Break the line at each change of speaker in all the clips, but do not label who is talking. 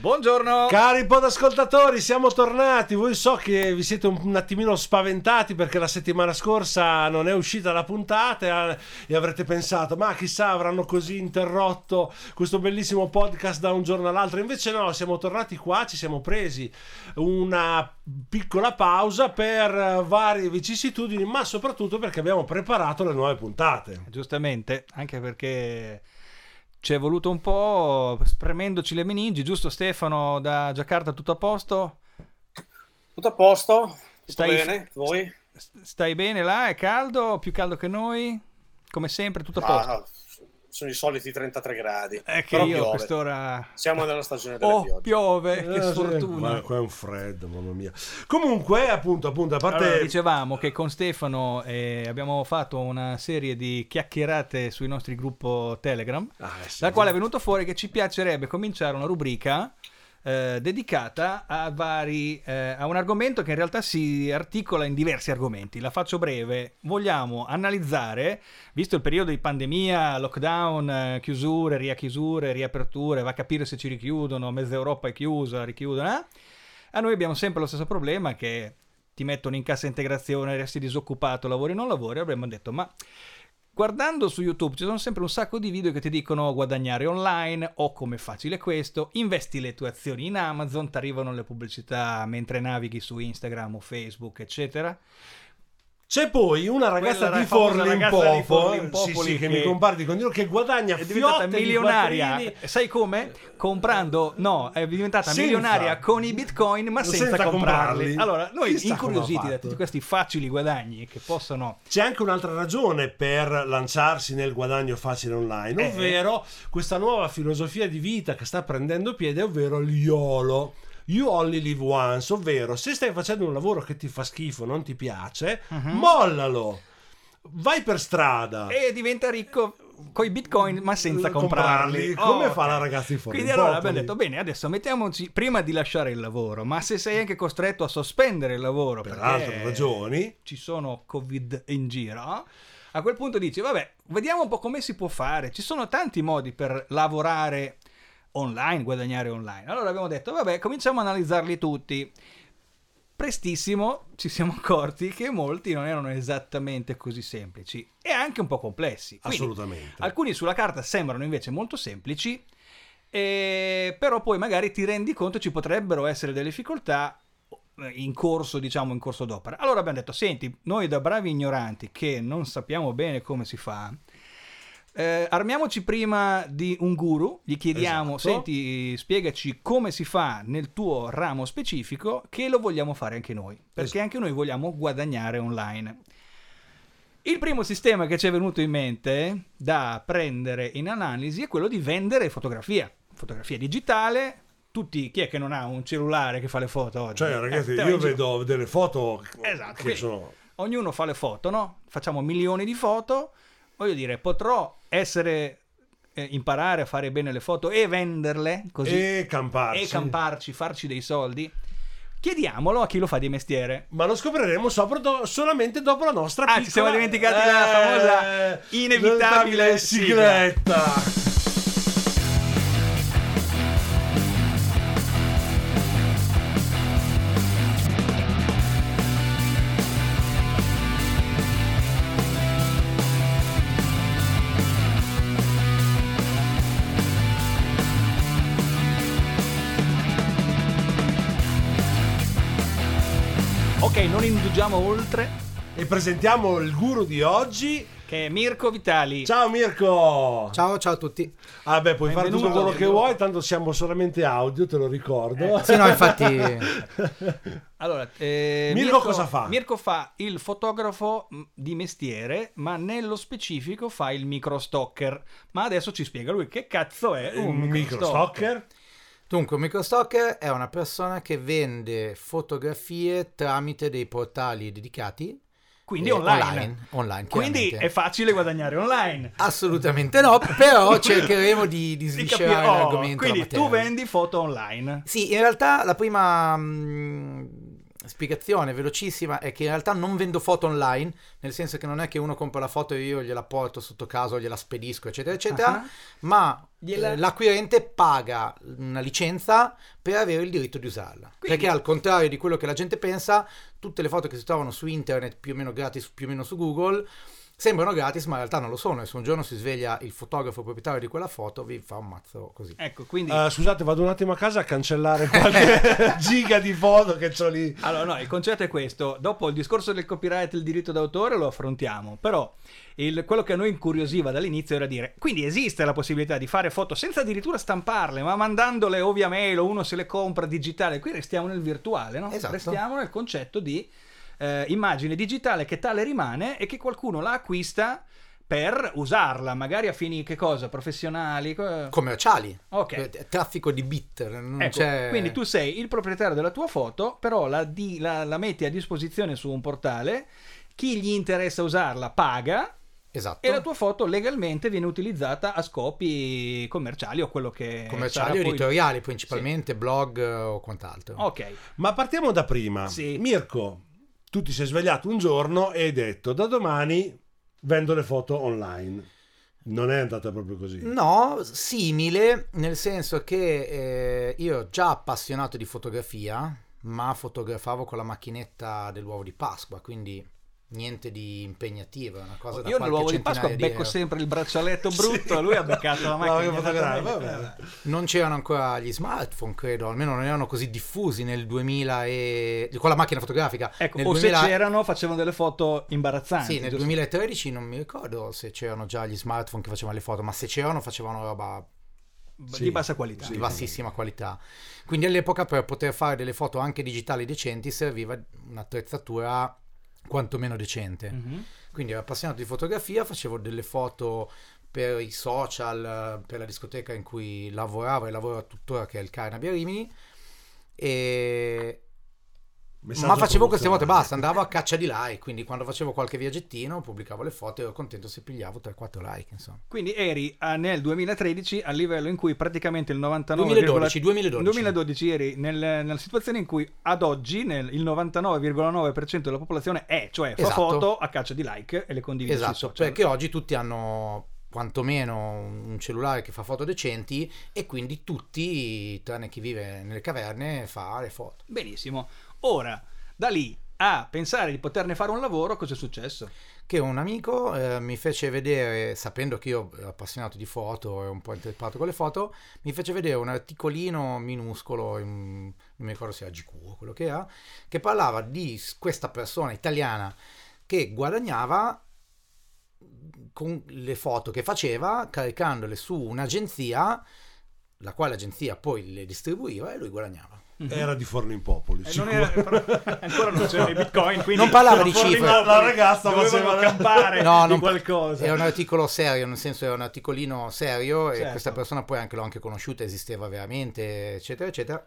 Buongiorno.
Cari podascoltatori, siamo tornati. Voi so che vi siete un, un attimino spaventati perché la settimana scorsa non è uscita la puntata e, e avrete pensato, ma chissà, avranno così interrotto questo bellissimo podcast da un giorno all'altro. Invece no, siamo tornati qua, ci siamo presi una piccola pausa per varie vicissitudini, ma soprattutto perché abbiamo preparato le nuove puntate.
Giustamente, anche perché ci è voluto un po' spremendoci le meningi, giusto Stefano da Giacarta tutto a posto?
Tutto a posto? Tutto
Stai-
bene? Voi?
Stai bene là? È caldo? Più caldo che noi? Come sempre, tutto a posto?
no, sono i soliti 33 gradi.
È che
Però
io a
piove.
quest'ora...
Siamo nella stagione delle
Oh,
piogge.
piove, che
Eh,
sfortuna.
Ma qua è un freddo, mamma mia. Comunque, appunto, appunto, a parte...
Allora, dicevamo che con Stefano eh, abbiamo fatto una serie di chiacchierate sui nostri gruppo Telegram,
Ah, eh sì.
dal quale è venuto fuori che ci piacerebbe cominciare una rubrica eh, dedicata a vari eh, a un argomento che in realtà si articola in diversi argomenti. La faccio breve. Vogliamo analizzare, visto il periodo di pandemia, lockdown, eh, chiusure, riachiusure, riaperture, va a capire se ci richiudono, mezza Europa è chiusa, richiudono. eh? A noi abbiamo sempre lo stesso problema che ti mettono in cassa integrazione, resti disoccupato, lavori o non lavori, avremmo detto ma guardando su YouTube ci sono sempre un sacco di video che ti dicono guadagnare online o come facile questo, investi le tue azioni in Amazon, ti arrivano le pubblicità mentre navighi su Instagram o Facebook, eccetera.
C'è poi una ragazza
Quella
di
di Forlimpopoli
sì, sì, che,
che-
mi compare di continuo, che guadagna
È diventata
di
milionaria,
quattrini
sai come? Comprando, no, è diventata
Senza.
milionaria con i bitcoin ma senza,
Senza
comprarli.
comprarli.
Allora, noi
Chissà
incuriositi da tutti questi facili guadagni che possono
C'è anche un'altra ragione per lanciarsi nel guadagno facile online,
Eh.
ovvero questa nuova filosofia di vita che sta prendendo piede, ovvero il YOLO. You only live once, ovvero se stai facendo un lavoro che ti fa schifo, non ti piace,
Mhm.
mollalo. Vai per strada.
e diventa ricco con i bitcoin ma senza comprarli.
Come
Oh,
fa la ragazza Forlimpopoli?
Quindi allora abbiamo detto bene, adesso mettiamoci prima di lasciare il lavoro, ma se sei anche costretto a sospendere il lavoro
Per altre ragioni.
ci sono covid in giro, a quel punto dici vabbè, vediamo un po' come si può fare. Ci sono tanti modi per lavorare online, guadagnare online. Allora abbiamo detto vabbè, cominciamo a analizzarli tutti. Prestissimo ci siamo accorti che molti non erano esattamente così semplici e anche un po' complessi. Quindi,
Assolutamente.
Alcuni sulla carta sembrano invece molto semplici, eh, però poi magari ti rendi conto ci potrebbero essere delle difficoltà eh, in corso, diciamo, in corso d'opera. Allora abbiamo detto, senti, noi da bravi ignoranti che non sappiamo bene come si fa, eh, armiamoci prima di un guru, gli chiediamo,
Esatto.
senti, spiegaci come si fa nel tuo ramo specifico, che lo vogliamo fare anche noi, perché
Esatto.
anche noi vogliamo guadagnare online. Il primo sistema che ci è venuto in mente da prendere in analisi è quello di vendere fotografia, fotografia digitale. Tutti, chi è che non ha un cellulare che fa le foto oggi?
Cioè, ragazzi,
Eh,
io vedo delle foto
Esatto,
che sono...
ognuno fa le foto, no? Facciamo milioni di foto. Voglio dire, potrò essere eh, imparare a fare bene le foto e venderle così
E camparsi.
e camparci, farci dei soldi. Chiediamolo a chi lo fa di mestiere.
Ma lo scopriremo do- solamente dopo la nostra
Ah,
piccola...
ci siamo dimenticati la famosa inevitabile
sigletta.
Ok, non indugiamo oltre.
E presentiamo il guru di oggi.
Che è Mirko Vitali.
Ciao Mirko!
Ciao, ciao a tutti.
Ah beh, puoi fare tutto quello che vuoi, tanto siamo solamente audio, te lo ricordo.
Sì, no, infatti,
Allora, eh,
Mirko cosa fa?
Mirko fa il fotografo mh, di mestiere, ma nello specifico fa il microstocker. Ma adesso ci spiega lui che cazzo è un
un
microstocker.
microstocker.
Dunque, un microstocker è una persona che vende fotografie tramite dei portali dedicati.
Quindi
eh,
online.
Online, online,
Quindi è facile guadagnare online.
Assolutamente no, però cercheremo di, di sviscerare
oh,
l'argomento.
quindi
la
tu vendi foto online.
Sì, in realtà la prima mh, spiegazione velocissima è che in realtà non vendo foto online, nel senso che non è che uno compra la foto e io gliela porto sotto casa, gliela spedisco, eccetera, eccetera,
Ah.
ma
Gliela-
eh, l'acquirente paga una licenza per avere il diritto di usarla.
Quindi-
Perché al contrario di quello che la gente pensa, tutte le foto che si trovano su internet più o meno gratis, più o meno su Google, sembrano gratis, ma in realtà non lo sono. E se un giorno si sveglia il fotografo proprietario di quella foto, vi fa un mazzo così.
Ecco, quindi...
Eh, scusate, vado un attimo a casa a cancellare qualche giga di foto che ho lì.
Allora, no, il concetto è questo. Dopo il discorso del copyright e il diritto d'autore lo affrontiamo. Però il- quello che a noi incuriosiva dall'inizio era dire: quindi esiste la possibilità di fare foto senza addirittura stamparle, ma mandandole o via mail o uno se le compra digitale. Qui restiamo nel virtuale, no?
Esatto.
Restiamo nel concetto di eh, immagine digitale che tale rimane e che qualcuno la acquista per usarla, magari a fini che cosa? Professionali? co-
Commerciali.
Ok.
Eh, Traffico di bit. Non
Ecco,
c'è...
quindi tu sei il proprietario della tua foto, però la, di- la- la metti a disposizione su un portale, chi gli interessa usarla paga
Esatto.
e la tua foto legalmente viene utilizzata a scopi commerciali o quello che
Commerciali o
poi-
editoriali, principalmente blog eh, o quant'altro.
Ok,
Ma partiamo da prima.
Sì.
Mirko, tu ti sei svegliato un giorno e hai detto da domani vendo le foto online. Non è andata proprio così.
No, simile, nel senso che eh, io già appassionato di fotografia, ma fotografavo con la macchinetta dell'uovo di Pasqua, quindi niente di impegnativo, è una cosa da
io
qualche
nell'uovo di Pasqua
di
becco
euro.
sempre il braccialetto brutto, lui ha beccato la macchina.
Non c'erano ancora gli smartphone, credo, almeno non erano così diffusi nel 2000 e... con la macchina fotografica.
Ecco,
nel
o
2000
se c'erano facevano delle foto imbarazzanti.
Sì, nel
giusto?
2013 non mi ricordo se c'erano già gli smartphone che facevano le foto, ma se c'erano facevano roba
di
Sì,
bassa qualità.
sì.
di bassissima qualità. Quindi all'epoca per poter fare delle foto anche digitali decenti serviva un'attrezzatura quantomeno decente.
Mhm.
Quindi ero appassionato di fotografia, facevo delle foto per i social, per la discoteca in cui lavoravo e lavoro tuttora che è il Carnaby a Rimini e...
Messaggio
Ma facevo queste volte basta, andavo a caccia di like, quindi quando facevo qualche viaggettino pubblicavo le foto e ero contento se pigliavo 3-4 like, insomma.
Quindi eri ah, nel 2013 al livello in cui praticamente il 99
2012, 2012.
2012 eri nel- nella situazione in cui ad oggi nel- il 99,9% della popolazione è, cioè fa
Esatto.
foto a caccia di like e le condivide sui
Esatto,
social.
perché oggi tutti hanno quantomeno un cellulare che fa foto decenti e quindi tutti, tranne chi vive nelle caverne, fa le foto.
Benissimo. Ora, da lì a pensare di poterne fare un lavoro, cosa è successo?
Che un amico eh, mi fece vedere, sapendo che io ero appassionato di foto e un po' interpretato con le foto, mi fece vedere un articolino minuscolo, in- non mi ricordo se era GQ o quello che era, che parlava di questa persona italiana che guadagnava con le foto che faceva caricandole su un'agenzia, la quale agenzia poi le distribuiva e lui guadagnava.
Era di Forno in Popoli.
Eh, non era- ancora non c'erano i bitcoin, quindi
Non parlava di cifre.
La ragazza faceva-
campare
No,
di qualcosa.
Era un articolo serio, nel senso era un articolino serio e
Certo.
questa persona poi anche l'ho anche conosciuta, esisteva veramente, eccetera, eccetera.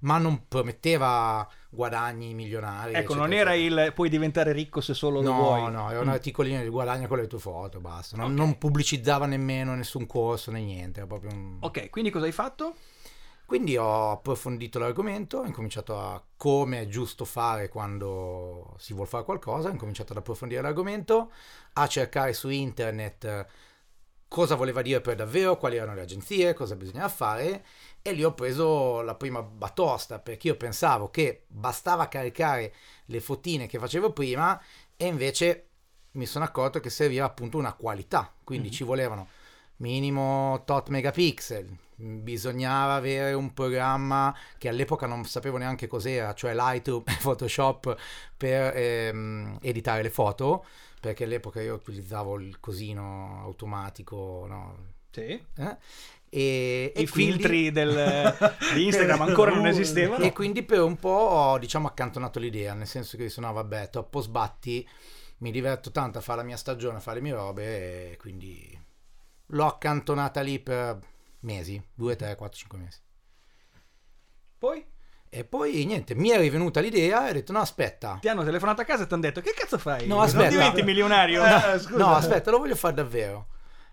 Ma non prometteva guadagni milionari.
Ecco,
eccetera,
non era
eccetera.
il puoi diventare ricco se solo lo
No,
vuoi.
no, era un articolino di guadagno con le tue foto, basta. Non,
Ok.
non pubblicizzava nemmeno nessun corso né niente. Era proprio un...
Ok, quindi cosa hai fatto?
Quindi ho approfondito l'argomento, ho incominciato a come è giusto fare quando si vuole fare qualcosa, ho incominciato ad approfondire l'argomento, a cercare su internet eh, cosa voleva dire per davvero, quali erano le agenzie, cosa bisognava fare e lì ho preso la prima batosta perché io pensavo che bastava caricare le fotine che facevo prima e invece mi sono accorto che serviva appunto una qualità, quindi ci volevano minimo tot megapixel, bisognava avere un programma che all'epoca non sapevo neanche cos'era, cioè Lightroom e Photoshop per ehm, editare le foto, perché all'epoca io utilizzavo il cosino automatico, no?
Sì.
Eh? E, e
I
quindi-
filtri del, di Instagram ancora non esistevano.
e quindi per un po' ho diciamo accantonato l'idea, nel senso che dico no vabbè, troppo sbatti, mi diverto tanto a fare la mia stagione, a fare le mie robe e quindi l'ho accantonata lì per mesi, 2, 3, 4, 5 mesi.
Poi
E poi niente, mi è rivenuta l'idea e ho detto no aspetta,
ti hanno telefonato a casa e ti hanno detto che cazzo fai?
No,
Non
aspetta.
diventi milionario?
Eh, scusa.
no aspetta, lo voglio fare davvero.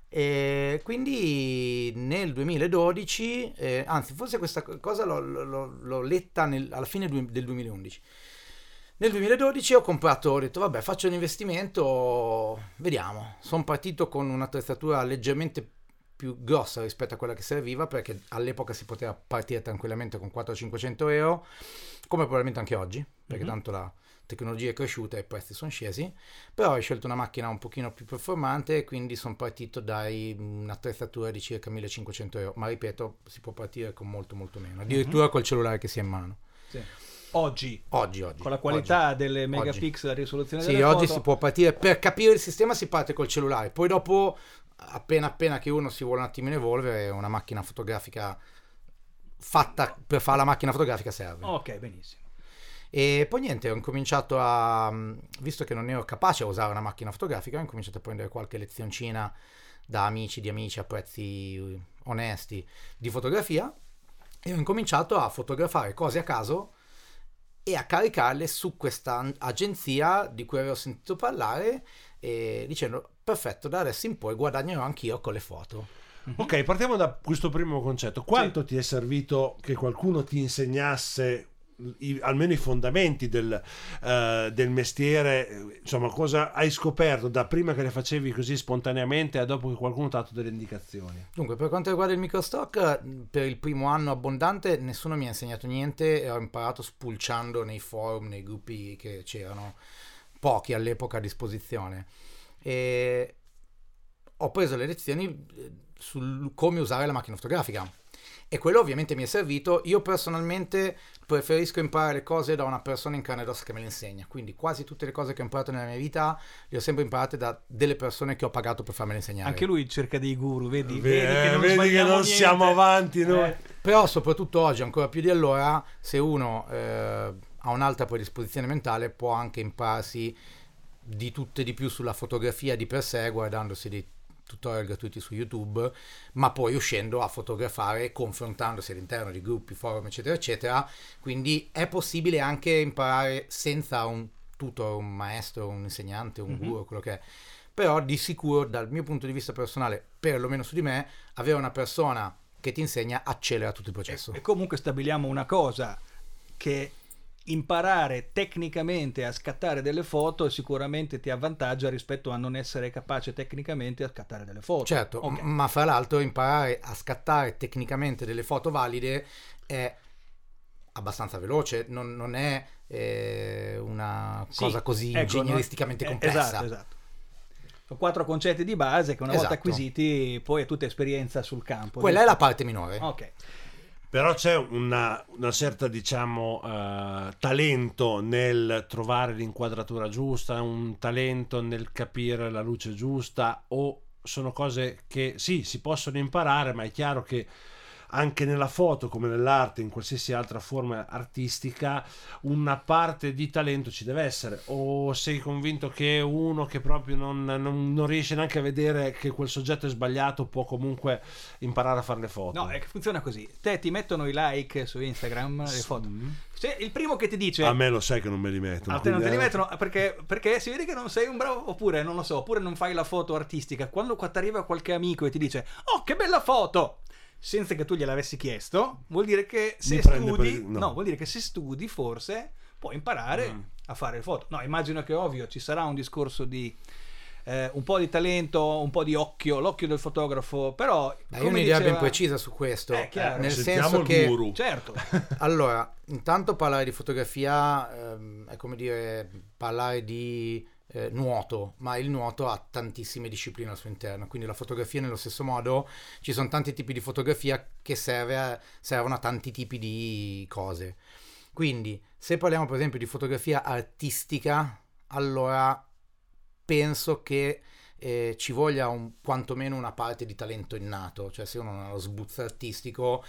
E quindi nel 2012, eh, anzi forse questa cosa l'ho, l'ho- l'ho letta nel- alla fine del 2011. Nel 2012 ho comprato, ho detto vabbè faccio un investimento, vediamo. Sono partito con un'attrezzatura leggermente più grossa rispetto a quella che serviva perché all'epoca si poteva partire tranquillamente con 400-500 euro, come probabilmente anche oggi, perché
Mhm.
tanto la tecnologia è cresciuta e i prezzi sono scesi, però ho scelto una macchina un pochino più performante e quindi sono partito dai un'attrezzatura di circa 1500 euro, ma ripeto si può partire con molto molto meno, addirittura col cellulare che si ha in mano.
Sì. Oggi,
Oggi, oggi.
con la qualità
oggi.
delle megapixel a risoluzione
Sì,
delle
oggi
foto,
si può partire per capire il sistema si parte col cellulare, poi dopo appena appena che uno si vuole un attimino evolvere una macchina fotografica fatta per fare la macchina fotografica serve.
Ok, benissimo.
E poi niente, ho incominciato a, visto che non ero capace a usare una macchina fotografica, ho incominciato a prendere qualche lezioncina da amici di amici a prezzi onesti di fotografia e ho incominciato a fotografare cose a caso e a caricarle su questa agenzia di cui avevo sentito parlare e dicendo perfetto da adesso in poi guadagnerò anch'io con le foto.
Ok, partiamo da questo primo concetto. Quanto ti è servito che qualcuno ti insegnasse i- almeno i fondamenti del, eh, del mestiere? Insomma, cosa hai scoperto da prima che le facevi così spontaneamente a dopo che qualcuno ti ha dato delle indicazioni?
Dunque, per quanto riguarda il microstock, per il primo anno abbondante nessuno mi ha insegnato niente e ho imparato spulciando nei forum, nei gruppi che c'erano, pochi all'epoca a disposizione. E ho preso le lezioni eh, su come usare la macchina fotografica. E quello ovviamente mi è servito. Io personalmente preferisco imparare le cose da una persona in carne ed ossa che me le insegna. Quindi quasi tutte le cose che ho imparato nella mia vita le ho sempre imparate da delle persone che ho pagato per farmele insegnare.
Anche lui cerca dei guru, vedi?
Eh,
vedi che non,
vedi che non siamo avanti noi.
Eh,
Però soprattutto oggi, ancora più di allora, se uno eh, ha un'alta predisposizione mentale può anche impararsi di tutto e di più sulla fotografia di per sé, guardandosi dei tutorial gratuiti su YouTube, ma poi uscendo a fotografare, confrontandosi all'interno di gruppi, forum, eccetera, eccetera. Quindi è possibile anche imparare senza un tutor, un maestro, un insegnante, un
Mhm.
guru, quello che è. Però di sicuro, dal mio punto di vista personale, perlomeno su di me, avere una persona che ti insegna accelera tutto il processo.
E comunque stabiliamo una cosa, che imparare tecnicamente a scattare delle foto sicuramente ti avvantaggia rispetto a non essere capace tecnicamente a scattare delle foto.
Certo,
Ok.
m- ma fra l'altro imparare a scattare tecnicamente delle foto valide è abbastanza veloce, non, non è eh, una
Sì,
cosa così
ecco,
ingegneristicamente
no? Eh,
complessa.
Esatto, esatto. Sono quattro concetti di base che una volta
Esatto.
acquisiti poi è tutta esperienza sul campo.
Quella è la parte minore.
Ok.
Però c'è una, una certa, diciamo, eh, talento nel trovare l'inquadratura giusta, un talento nel capire la luce giusta o sono cose che sì, si possono imparare, ma è chiaro che anche nella foto, come nell'arte, in qualsiasi altra forma artistica, una parte di talento ci deve essere. O sei convinto che uno che proprio non, non- non riesce neanche a vedere che quel soggetto è sbagliato può comunque imparare a fare le foto?
No, è che funziona così. Te ti mettono i like su Instagram, le foto. Se il primo che ti dice...
A me lo sai che non me li mettono.
A te non te li
eh,
mettono perché, perché si vede che non sei un bravo, oppure non lo so, oppure non fai la foto artistica. Quando ti arriva qualche amico e ti dice: Oh, che bella foto! Senza che tu gliel'avessi chiesto, vuol dire che se
Mi
studi,
per no.
no. vuol dire che se studi, forse puoi imparare a fare le foto. No, immagino che ovvio ci sarà un discorso di eh, un po' di talento, un po' di occhio, l'occhio del fotografo, però.
Dai, io ho un'idea
diceva-
ben precisa su questo.
Eh, chiaro.
nel
Sentiamo
senso che
guru.
Certo,
Allora, intanto parlare di fotografia ehm, è come dire parlare di eh, nuoto, ma il nuoto ha tantissime discipline al suo interno, quindi la fotografia nello stesso modo ci sono tanti tipi di fotografia che serve a- servono a tanti tipi di cose. Quindi, se parliamo per esempio di fotografia artistica, allora penso che eh, ci voglia un- quantomeno una parte di talento innato, cioè se uno non ha lo sbuzzo artistico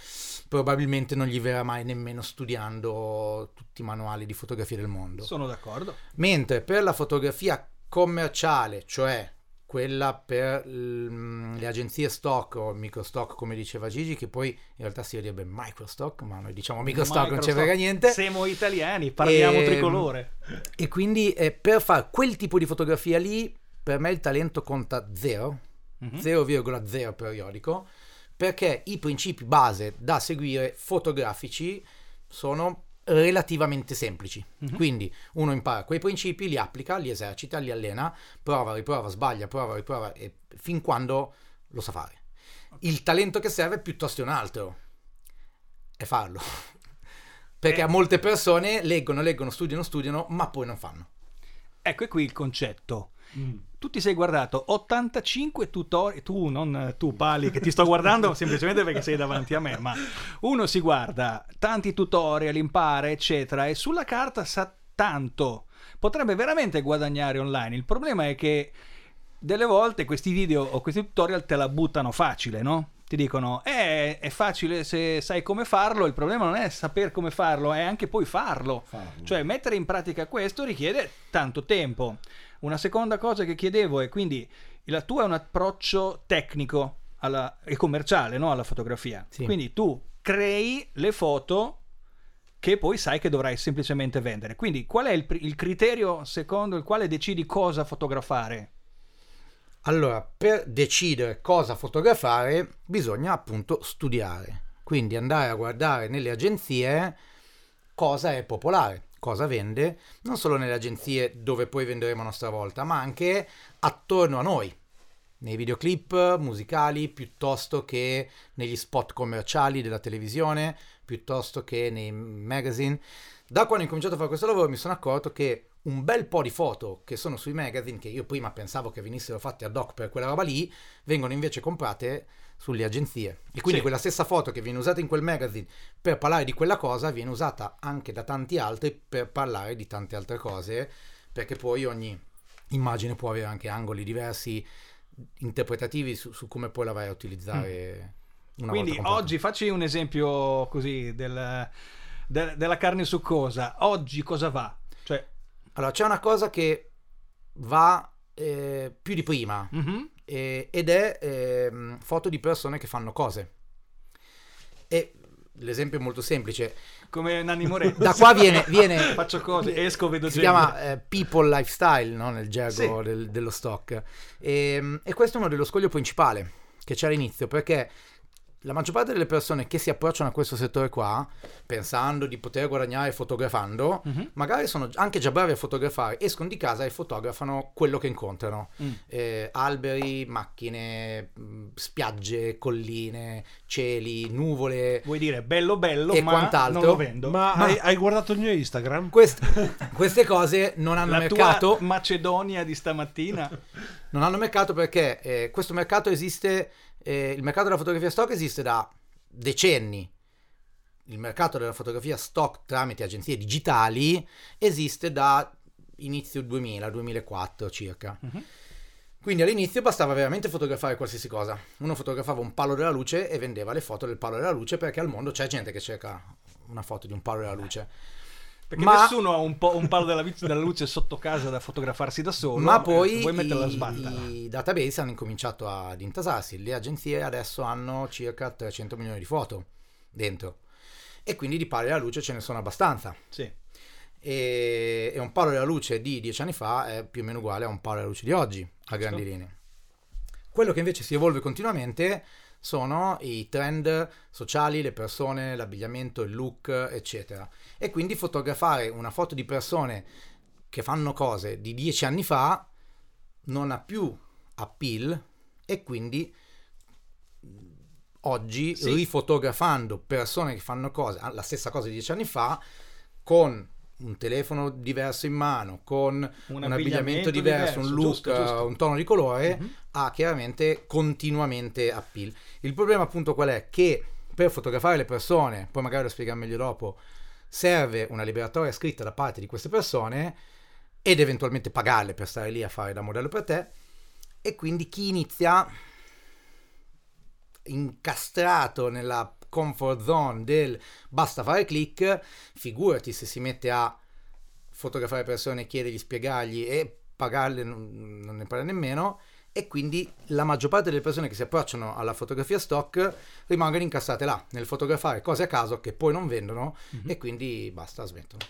probabilmente non gli verrà mai nemmeno studiando tutti i manuali di fotografia del mondo.
sono d'accordo.
Mentre per la fotografia commerciale, cioè quella per mm, le agenzie stock o microstock come diceva Gigi, che poi in realtà si direbbe microstock, ma noi diciamo microstock, non ci frega niente.
Siamo italiani, parliamo
Ehm,
tricolore.
E quindi eh, per fare quel tipo di fotografia lì, per me il talento conta zero.
Mhm.
0,0 periodico, perché i principi base da seguire fotografici sono relativamente semplici.
Mhm.
Quindi uno impara quei principi, li applica, li esercita, li allena, prova, riprova, sbaglia, prova, riprova, e fin quando lo sa fare. Il talento che serve piuttosto è un altro, è farlo. Perché
Eh.
a molte persone leggono, leggono, studiano, studiano, ma poi non fanno.
Ecco qui il concetto. Tu ti sei guardato 85 tutorial, tu non tu Pali che ti sto guardando semplicemente perché sei davanti a me, ma uno si guarda tanti tutorial, impara eccetera e sulla carta sa tanto, potrebbe veramente guadagnare online. Il problema è che delle volte questi video o questi tutorial te la buttano facile, no? Ti dicono, eh, è facile se sai come farlo, il problema non è saper come farlo, è anche poi farlo.
Farlo.
Cioè mettere in pratica questo richiede tanto tempo. Una seconda cosa che chiedevo è quindi la tua è un approccio tecnico alla- e commerciale no? alla fotografia.
Sì.
Quindi tu crei le foto che poi sai che dovrai semplicemente vendere. Quindi qual è il, il criterio secondo il quale decidi cosa fotografare?
Allora, per decidere cosa fotografare bisogna appunto studiare, quindi andare a guardare nelle agenzie cosa è popolare, cosa vende, non solo nelle agenzie dove poi venderemo a nostra volta, ma anche attorno a noi, nei videoclip musicali piuttosto che negli spot commerciali della televisione, piuttosto che nei magazine. Da quando ho incominciato a fare questo lavoro mi sono accorto che un bel po' di foto che sono sui magazine, che io prima pensavo che venissero fatte ad hoc per quella roba lì, vengono invece comprate sulle agenzie. E quindi
Sì.
quella stessa foto che viene usata in quel magazine per parlare di quella cosa viene usata anche da tanti altri per parlare di tante altre cose, perché poi ogni immagine può avere anche angoli diversi interpretativi su, su come poi la vai a utilizzare. Una
Quindi oggi facci un esempio così del- del- della carne succosa. Oggi cosa va?
Allora, c'è una cosa che va eh, più di prima
mhm,
eh, ed è ehm, foto di persone che fanno cose. E l'esempio è molto semplice.
come Nanni Moretti.
Da qua viene- viene-
Faccio cose, esco, vedo
si
gente.
chiama eh, people lifestyle no? nel gergo
Sì.
del- dello stock. E, e questo è uno dello scoglio principale che c'è all'inizio perché la maggior parte delle persone che si approcciano a questo settore qua, pensando di poter guadagnare fotografando,
Mhm.
magari sono anche già bravi a fotografare, escono di casa e fotografano quello che incontrano.
Mm.
Eh, alberi, macchine, mh, spiagge, colline, cieli, nuvole.
Vuoi dire bello bello,
E
ma
quant'altro.
non lo vendo.
Ma,
Ma-
Hai, hai guardato il mio Instagram?
Queste, queste cose non hanno
la
mercato.
Macedonia di stamattina.
Non hanno mercato perché eh, questo mercato esiste, eh, il mercato della fotografia stock esiste da decenni. Il mercato della fotografia stock tramite agenzie digitali esiste da inizio 2000, 2004 circa.
Mhm.
Quindi all'inizio bastava veramente fotografare qualsiasi cosa. Uno fotografava un palo della luce e vendeva le foto del palo della luce perché al mondo c'è gente che cerca una foto di un palo della luce.
Perché
Ma-
nessuno ha un, po', un palo della, viz- della luce sotto casa da fotografarsi da solo.
Ma poi i,
sbatta.
i database hanno incominciato ad intasarsi, le agenzie adesso hanno circa 300 milioni di foto dentro e quindi di pali della luce ce ne sono abbastanza
Sì.
e, e un palo della luce di 10 anni fa è più o meno uguale a un palo della luce di oggi a grandi linee. Quello che invece si evolve continuamente sono i trend sociali, le persone, l'abbigliamento, il look, eccetera. E quindi fotografare una foto di persone che fanno cose di dieci anni fa non ha più appeal e quindi oggi
Sì.
rifotografando persone che fanno cose, la stessa cosa di dieci anni fa, con un telefono diverso in mano, con un, abbigliamento,
abbigliamento
diverso, un look,
giusto, giusto.
un tono di colore,
Mhm.
ha chiaramente continuamente appeal. Il problema appunto qual è? Che per fotografare le persone, poi magari lo spieghiamo meglio dopo, serve una liberatoria scritta da parte di queste persone ed eventualmente pagarle per stare lì a fare da modello per te e quindi chi inizia incastrato nella comfort zone del basta fare click, figurati se si mette a fotografare persone, chiedergli, spiegargli e pagarle non, ne parla nemmeno e quindi la maggior parte delle persone che si approcciano alla fotografia stock rimangono incastrate là, nel fotografare cose a caso che poi non vendono e quindi basta, smettono.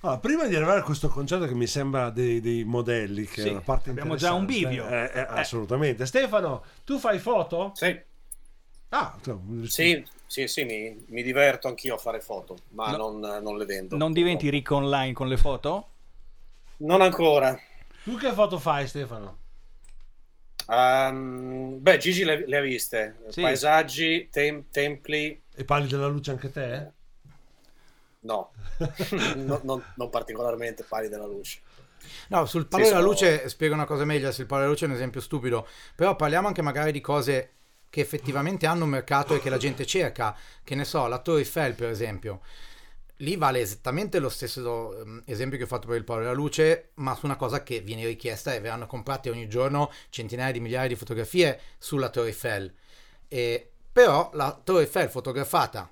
Allora, prima di arrivare a questo concetto che mi sembra dei, dei modelli, che
Sì,
è una parte
abbiamo già un bivio.
eh, eh, assolutamente. Stefano, tu fai foto?
Sì,
Ah, tu-
sì, sì, sì, mi, mi diverto anch'io a fare foto, ma
No.
non, non le vendo.
Non diventi ricco online con le foto?
Non ancora.
Tu che foto fai, Stefano?
Ehm, beh, Gigi le, le ha viste.
Sì.
Paesaggi, tem- templi,
E parli della luce anche te? eh?
no. No- non, non particolarmente pari della luce.
No, sul palo
Sì,
della
sono-
luce spiego una cosa meglio, sul palo della luce è un esempio stupido, però parliamo anche magari di cose che effettivamente hanno un mercato e che la gente cerca, che ne so, la Torre Eiffel per esempio. Lì vale esattamente lo stesso ehm, esempio che ho fatto per il palo della luce, ma su una cosa che viene richiesta e verranno comprate ogni giorno centinaia di migliaia di fotografie sulla Torre Eiffel. E, però la Torre Eiffel fotografata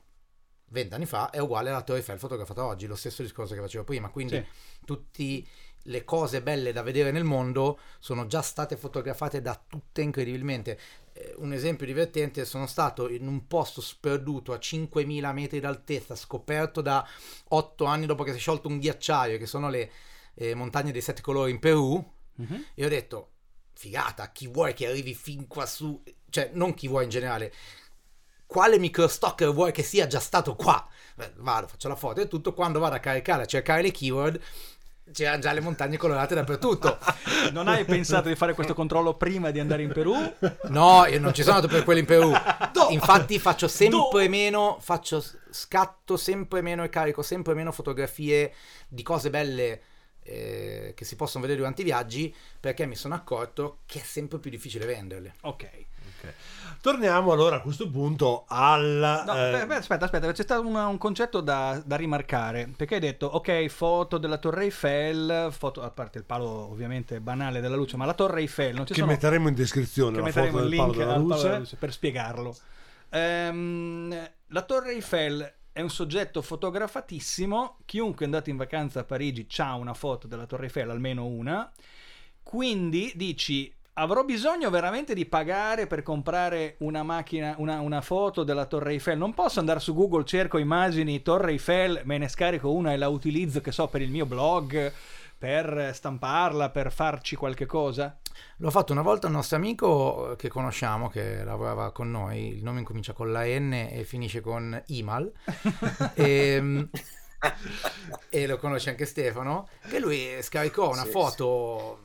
vent'anni fa è uguale alla Torre Eiffel fotografata oggi, lo stesso discorso che facevo prima, quindi
Sì.
tutte le cose belle da vedere nel mondo sono già state fotografate da tutte incredibilmente. Eh, un esempio divertente, sono stato in un posto sperduto a 5.000 metri d'altezza, scoperto da 8 anni dopo che si è sciolto un ghiacciaio, che sono le eh, montagne dei sette colori in Perù,
Mhm.
e ho detto, figata, chi vuoi che arrivi fin qua su? Cioè, non chi vuoi in generale. Quale microstocker vuoi che sia già stato qua? Beh, vado, faccio la foto e tutto. Quando vado a caricare, a cercare le keyword, c'erano già le montagne colorate dappertutto.
Non hai pensato di fare questo controllo prima di andare in Perù?
No, io non ci sono andato per quelli in Perù. Infatti faccio sempre meno, faccio scatto sempre meno e carico sempre meno fotografie di cose belle eh, che si possono vedere durante i viaggi perché mi sono accorto che è sempre più difficile venderle.
Ok.
Torniamo allora a questo punto al...
No,
eh,
beh, aspetta, aspetta, c'è stato una- un concetto da, da rimarcare, perché hai detto, ok, foto della Torre Eiffel, foto, a parte il palo ovviamente banale della luce, ma la Torre Eiffel non ci
che
sono...
metteremo in descrizione
che
la
metteremo
foto
il
del palo
link
della
al palo
luce.
della luce per spiegarlo. Ehm, la Torre Eiffel è un soggetto fotografatissimo, chiunque è andato in vacanza a Parigi ha una foto della Torre Eiffel, almeno una, quindi dici avrò bisogno veramente di pagare per comprare una macchina, una, una foto della Torre Eiffel. Non posso andare su Google, cerco immagini Torre Eiffel, me ne scarico una e la utilizzo, che so, per il mio blog, per stamparla, per farci qualche cosa.
L'ho fatto una volta un nostro amico eh, che conosciamo, che lavorava con noi, il nome incomincia con la N e finisce con Imal, e, e lo conosce anche Stefano, che lui scaricò una
Sì,
foto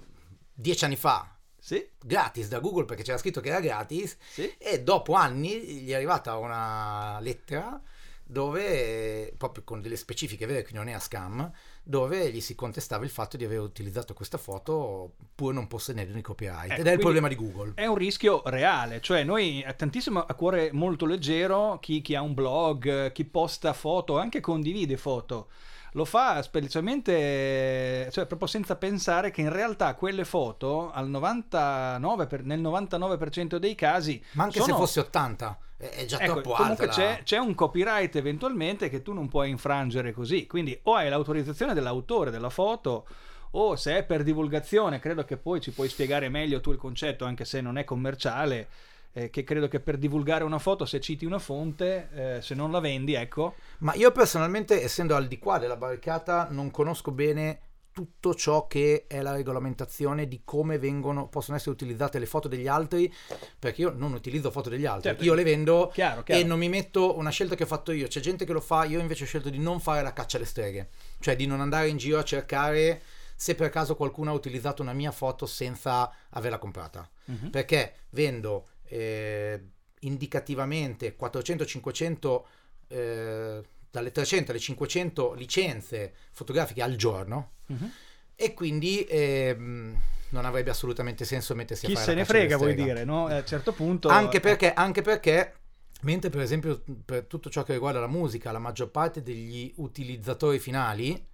dieci anni fa,
Sì,
gratis da Google perché c'era scritto che era gratis,
sì.
e dopo anni gli è arrivata una lettera dove, proprio con delle specifiche vere, quindi non era scam, dove gli si contestava il fatto di aver utilizzato questa foto pur non possedendo i copyright.
Ecco,
Ed è il problema di Google.
È un rischio reale, cioè noi tantissimo a cuore molto leggero chi, chi ha un blog, chi posta foto, anche condivide foto. Lo fa specialmente, cioè proprio senza pensare che in realtà quelle foto al 99 per- nel 99% dei casi
Ma anche
sono-
se fosse 80, è già
Ecco,
troppo
comunque
alta. la-
c'è, c'è un copyright eventualmente che tu non puoi infrangere così. Quindi o hai l'autorizzazione dell'autore della foto o se è per divulgazione, credo che poi ci puoi spiegare meglio tu il concetto, anche se non è commerciale. Eh, che credo che per divulgare una foto, se citi una fonte, eh, se non la vendi, ecco,
Ma io personalmente, essendo al di qua della barricata, non conosco bene tutto ciò che è la regolamentazione di come vengono, possono essere utilizzate le foto degli altri, perché io non utilizzo foto degli altri,
Certo.
io le vendo
chiaro, chiaro.
e non mi metto una scelta che ho fatto io. C'è gente che lo fa, io invece ho scelto di non fare la caccia alle streghe, cioè di non andare in giro a cercare se per caso qualcuno ha utilizzato una mia foto senza averla comprata.
Mhm.
Perché vendo eh, indicativamente 400-500 eh, dalle 300 alle 500 licenze fotografiche al giorno
Mhm.
e quindi ehm, non avrebbe assolutamente senso mettersi
Chi
a fare
se
la
ne frega, vuoi dire, no? Eh, A un certo punto...
Anche perché, anche perché, mentre per esempio per tutto ciò che riguarda la musica, la maggior parte degli utilizzatori finali, eh,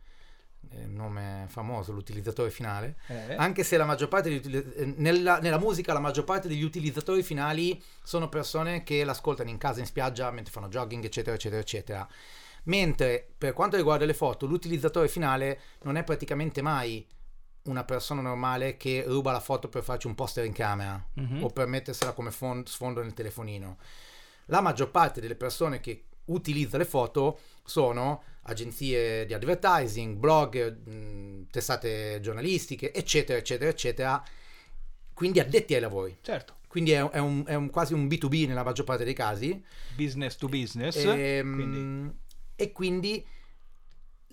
nome famoso, l'utilizzatore finale,
eh,
anche se la maggior parte degli eh, nella, nella musica la maggior parte degli utilizzatori finali sono persone che l'ascoltano in casa, in spiaggia, mentre fanno jogging, eccetera, eccetera, eccetera. Mentre per quanto riguarda le foto, l'utilizzatore finale non è praticamente mai una persona normale che ruba la foto per farci un poster in camera
Mhm.
o per mettersela come fon- sfondo nel telefonino. La maggior parte delle persone che utilizza le foto sono agenzie di advertising, blog, testate giornalistiche, eccetera, eccetera, eccetera. Quindi addetti ai lavori.
Certo,
Quindi è, è un- è un- quasi un B2B nella maggior parte dei casi.
business to business.
Ehm,
quindi-
E quindi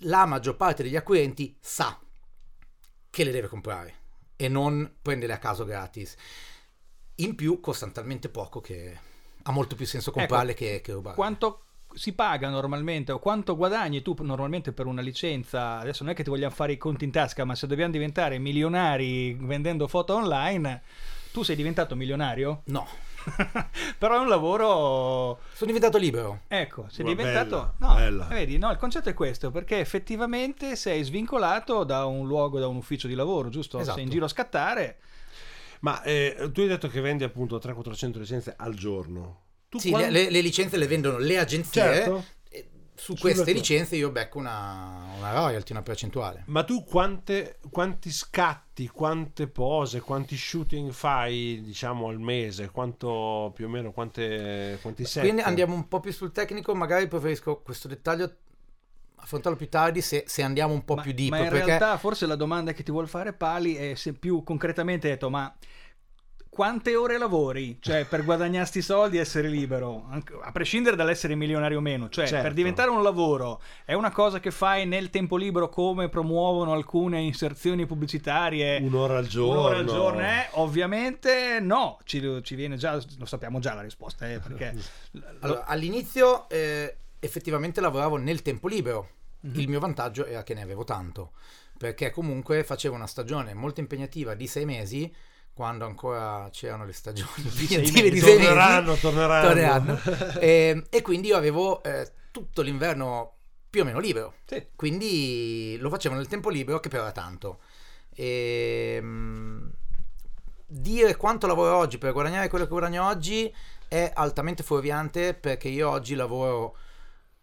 la maggior parte degli acquirenti sa che le deve comprare e non prendere a caso gratis. In più costano talmente poco che ha molto più senso comprarle che, che rubare.
quanto si paga normalmente o quanto guadagni tu normalmente per una licenza? Adesso non è che ti vogliamo fare i conti in tasca, ma se dobbiamo diventare milionari vendendo foto online, tu sei diventato milionario?
No,
Però è un lavoro
sono diventato libero.
Ecco, sei
Ma
diventato...
bella,
no,
bella.
vedi, no, il concetto è questo, perché effettivamente sei svincolato da un luogo, da un ufficio di lavoro, giusto?
Esatto.
Sei in giro a scattare.
Ma eh, tu hai detto che vendi appunto 300-400 licenze al giorno. Tu
Sì,
quan-
le, le licenze le vendono le agenzie.
Certo.
e Su
Sulla
queste
tua-
licenze io becco una, una royalty, una percentuale.
Ma tu quante, quanti scatti, quante pose, quanti shooting fai, diciamo, al mese? Quanto più o meno, quante, quanti set?
Quindi andiamo un po' più sul tecnico, magari preferisco questo dettaglio affrontarlo più tardi se, se andiamo un po'
ma,
più deep.
ma in
perché
realtà forse la domanda che ti vuol fare Pali è se più concretamente hai detto, ma quante ore lavori? Cioè, per guadagnarti i soldi e essere libero, Anche- a prescindere dall'essere milionario o meno. Cioè,
Certo.
per diventare un lavoro è una cosa che fai nel tempo libero come promuovono alcune inserzioni pubblicitarie.
un'ora al giorno.
Un'ora al giorno, eh? Ovviamente no, ci, ci viene già, lo sappiamo già la risposta, eh, perché
allora, all'inizio eh, effettivamente lavoravo nel tempo libero.
Mhm.
Il mio vantaggio era che ne avevo tanto, perché comunque facevo una stagione molto impegnativa di sei mesi, quando ancora c'erano le stagioni di
mesi.
Torneranno, torneranno.
torneranno. e, e quindi io avevo eh, tutto l'inverno più o meno libero.
Sì.
Quindi lo facevo nel tempo libero che però era tanto. E, mm, dire quanto lavoro oggi per guadagnare quello che guadagno oggi è altamente fuorviante perché io oggi lavoro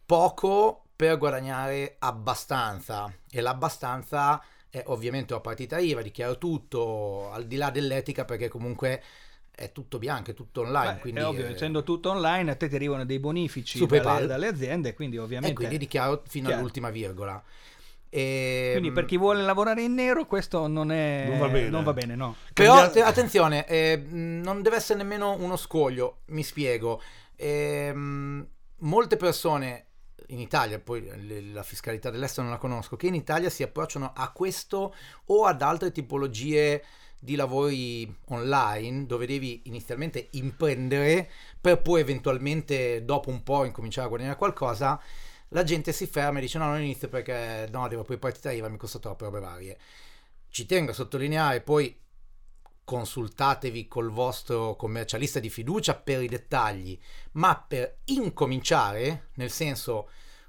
poco per guadagnare abbastanza e l'abbastanza è ovviamente ho partita IVA, dichiaro tutto al di là dell'etica perché comunque è tutto bianco, è tutto online.
Beh,
quindi,
è ovvio,
eh,
essendo tutto online, a te ti arrivano dei bonifici dalle, dalle aziende, quindi ovviamente...
e quindi dichiaro fino
Chiaro.
all'ultima virgola. E,
Quindi per chi vuole lavorare in nero questo non è
Non va bene.
non va bene, no.
Però
Cambia-
te- attenzione, eh, non deve essere nemmeno uno scoglio, mi spiego. Ehm, molte persone in Italia, poi le- la fiscalità dell'estero non la conosco, che in Italia si approcciano a questo o ad altre tipologie di lavori online dove devi inizialmente imprendere per poi eventualmente dopo un po' incominciare a guadagnare qualcosa. La gente si ferma e dice no, non inizio perché no, devo poi partita IVA, mi costa troppo robe varie. Ci tengo a sottolineare poi consultatevi col vostro commercialista di fiducia per i dettagli, ma per incominciare, nel senso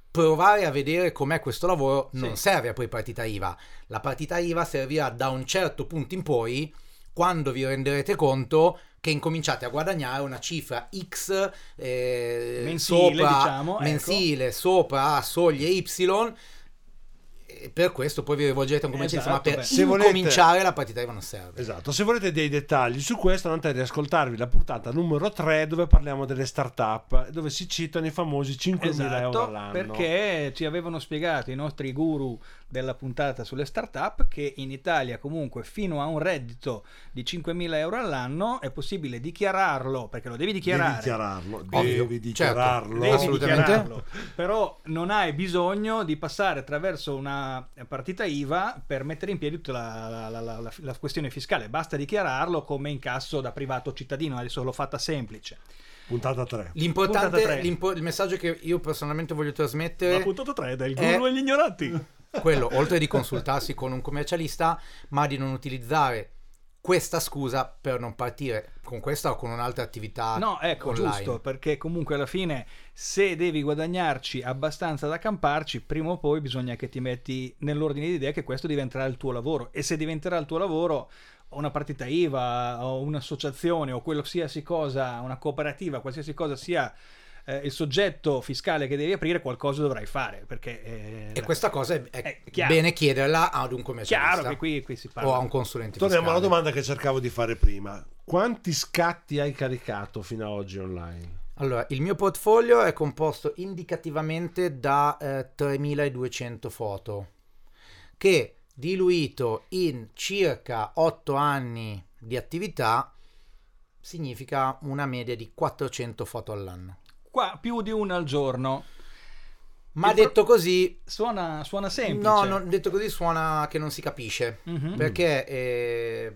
provare a vedere com'è questo lavoro, non
Sì.
serve a poi partita IVA. La partita IVA servirà da un certo punto in poi, quando vi renderete conto che incominciate a guadagnare una cifra X eh,
Mensile,
sopra,
diciamo, ecco.
mensile sopra a soglie Y. E per questo poi vi rivolgerete a un commercialista,
Esatto,
ma per.
Se volete-
la partita non serve.
Esatto, se volete dei dettagli su questo andate ad ascoltarvi la puntata numero 3 dove parliamo delle start-up, dove si citano i famosi 5.000 euro
Esatto,
all'anno.
perché ci avevano spiegato i nostri guru della puntata sulle startup che in Italia comunque fino a un reddito di 5.000 euro all'anno è possibile dichiararlo, perché lo devi
Devi
dichiarare.
dichiararlo,
Ovvio,
devi dichiararlo.
Devi
Assolutamente.
dichiararlo, però non hai bisogno di passare attraverso una partita IVA per mettere in piedi tutta la, la- la- la- la- la questione fiscale, basta dichiararlo come incasso da privato cittadino, adesso l'ho fatta semplice.
Puntata 3.
Puntata
L'importante,
tre.
l'impo- il messaggio che io personalmente voglio trasmettere
puntata 3 del
è-
guru e gli ignoranti.
Quello, oltre di consultarsi con un commercialista, ma di non utilizzare questa scusa per non partire con questa o con un'altra attività
No, ecco,
online.
giusto, perché comunque alla fine se devi guadagnarci abbastanza da camparci, prima o poi bisogna che ti metti nell'ordine di idea che questo diventerà il tuo lavoro e se diventerà il tuo lavoro una partita IVA o un'associazione o qualsiasi cosa, una cooperativa, qualsiasi cosa sia eh, il soggetto fiscale che devi aprire qualcosa dovrai fare perché eh,
E questa cosa è, è
È
bene chiederla ad un commercialista
chiaro che qui, qui si parla
o a un consulente
Torniamo alla
fiscale.
domanda che cercavo di fare prima. Quanti scatti hai caricato fino ad oggi online?
Allora, il mio portfolio è composto indicativamente da eh, 3200 foto, che diluito in circa 8 anni di attività significa una media di 400 foto all'anno.
Qua più di una al giorno.
Ma
pro-
detto così,
suona, suona semplice.
No, non- detto così suona che non si capisce,
Mhm.
perché eh,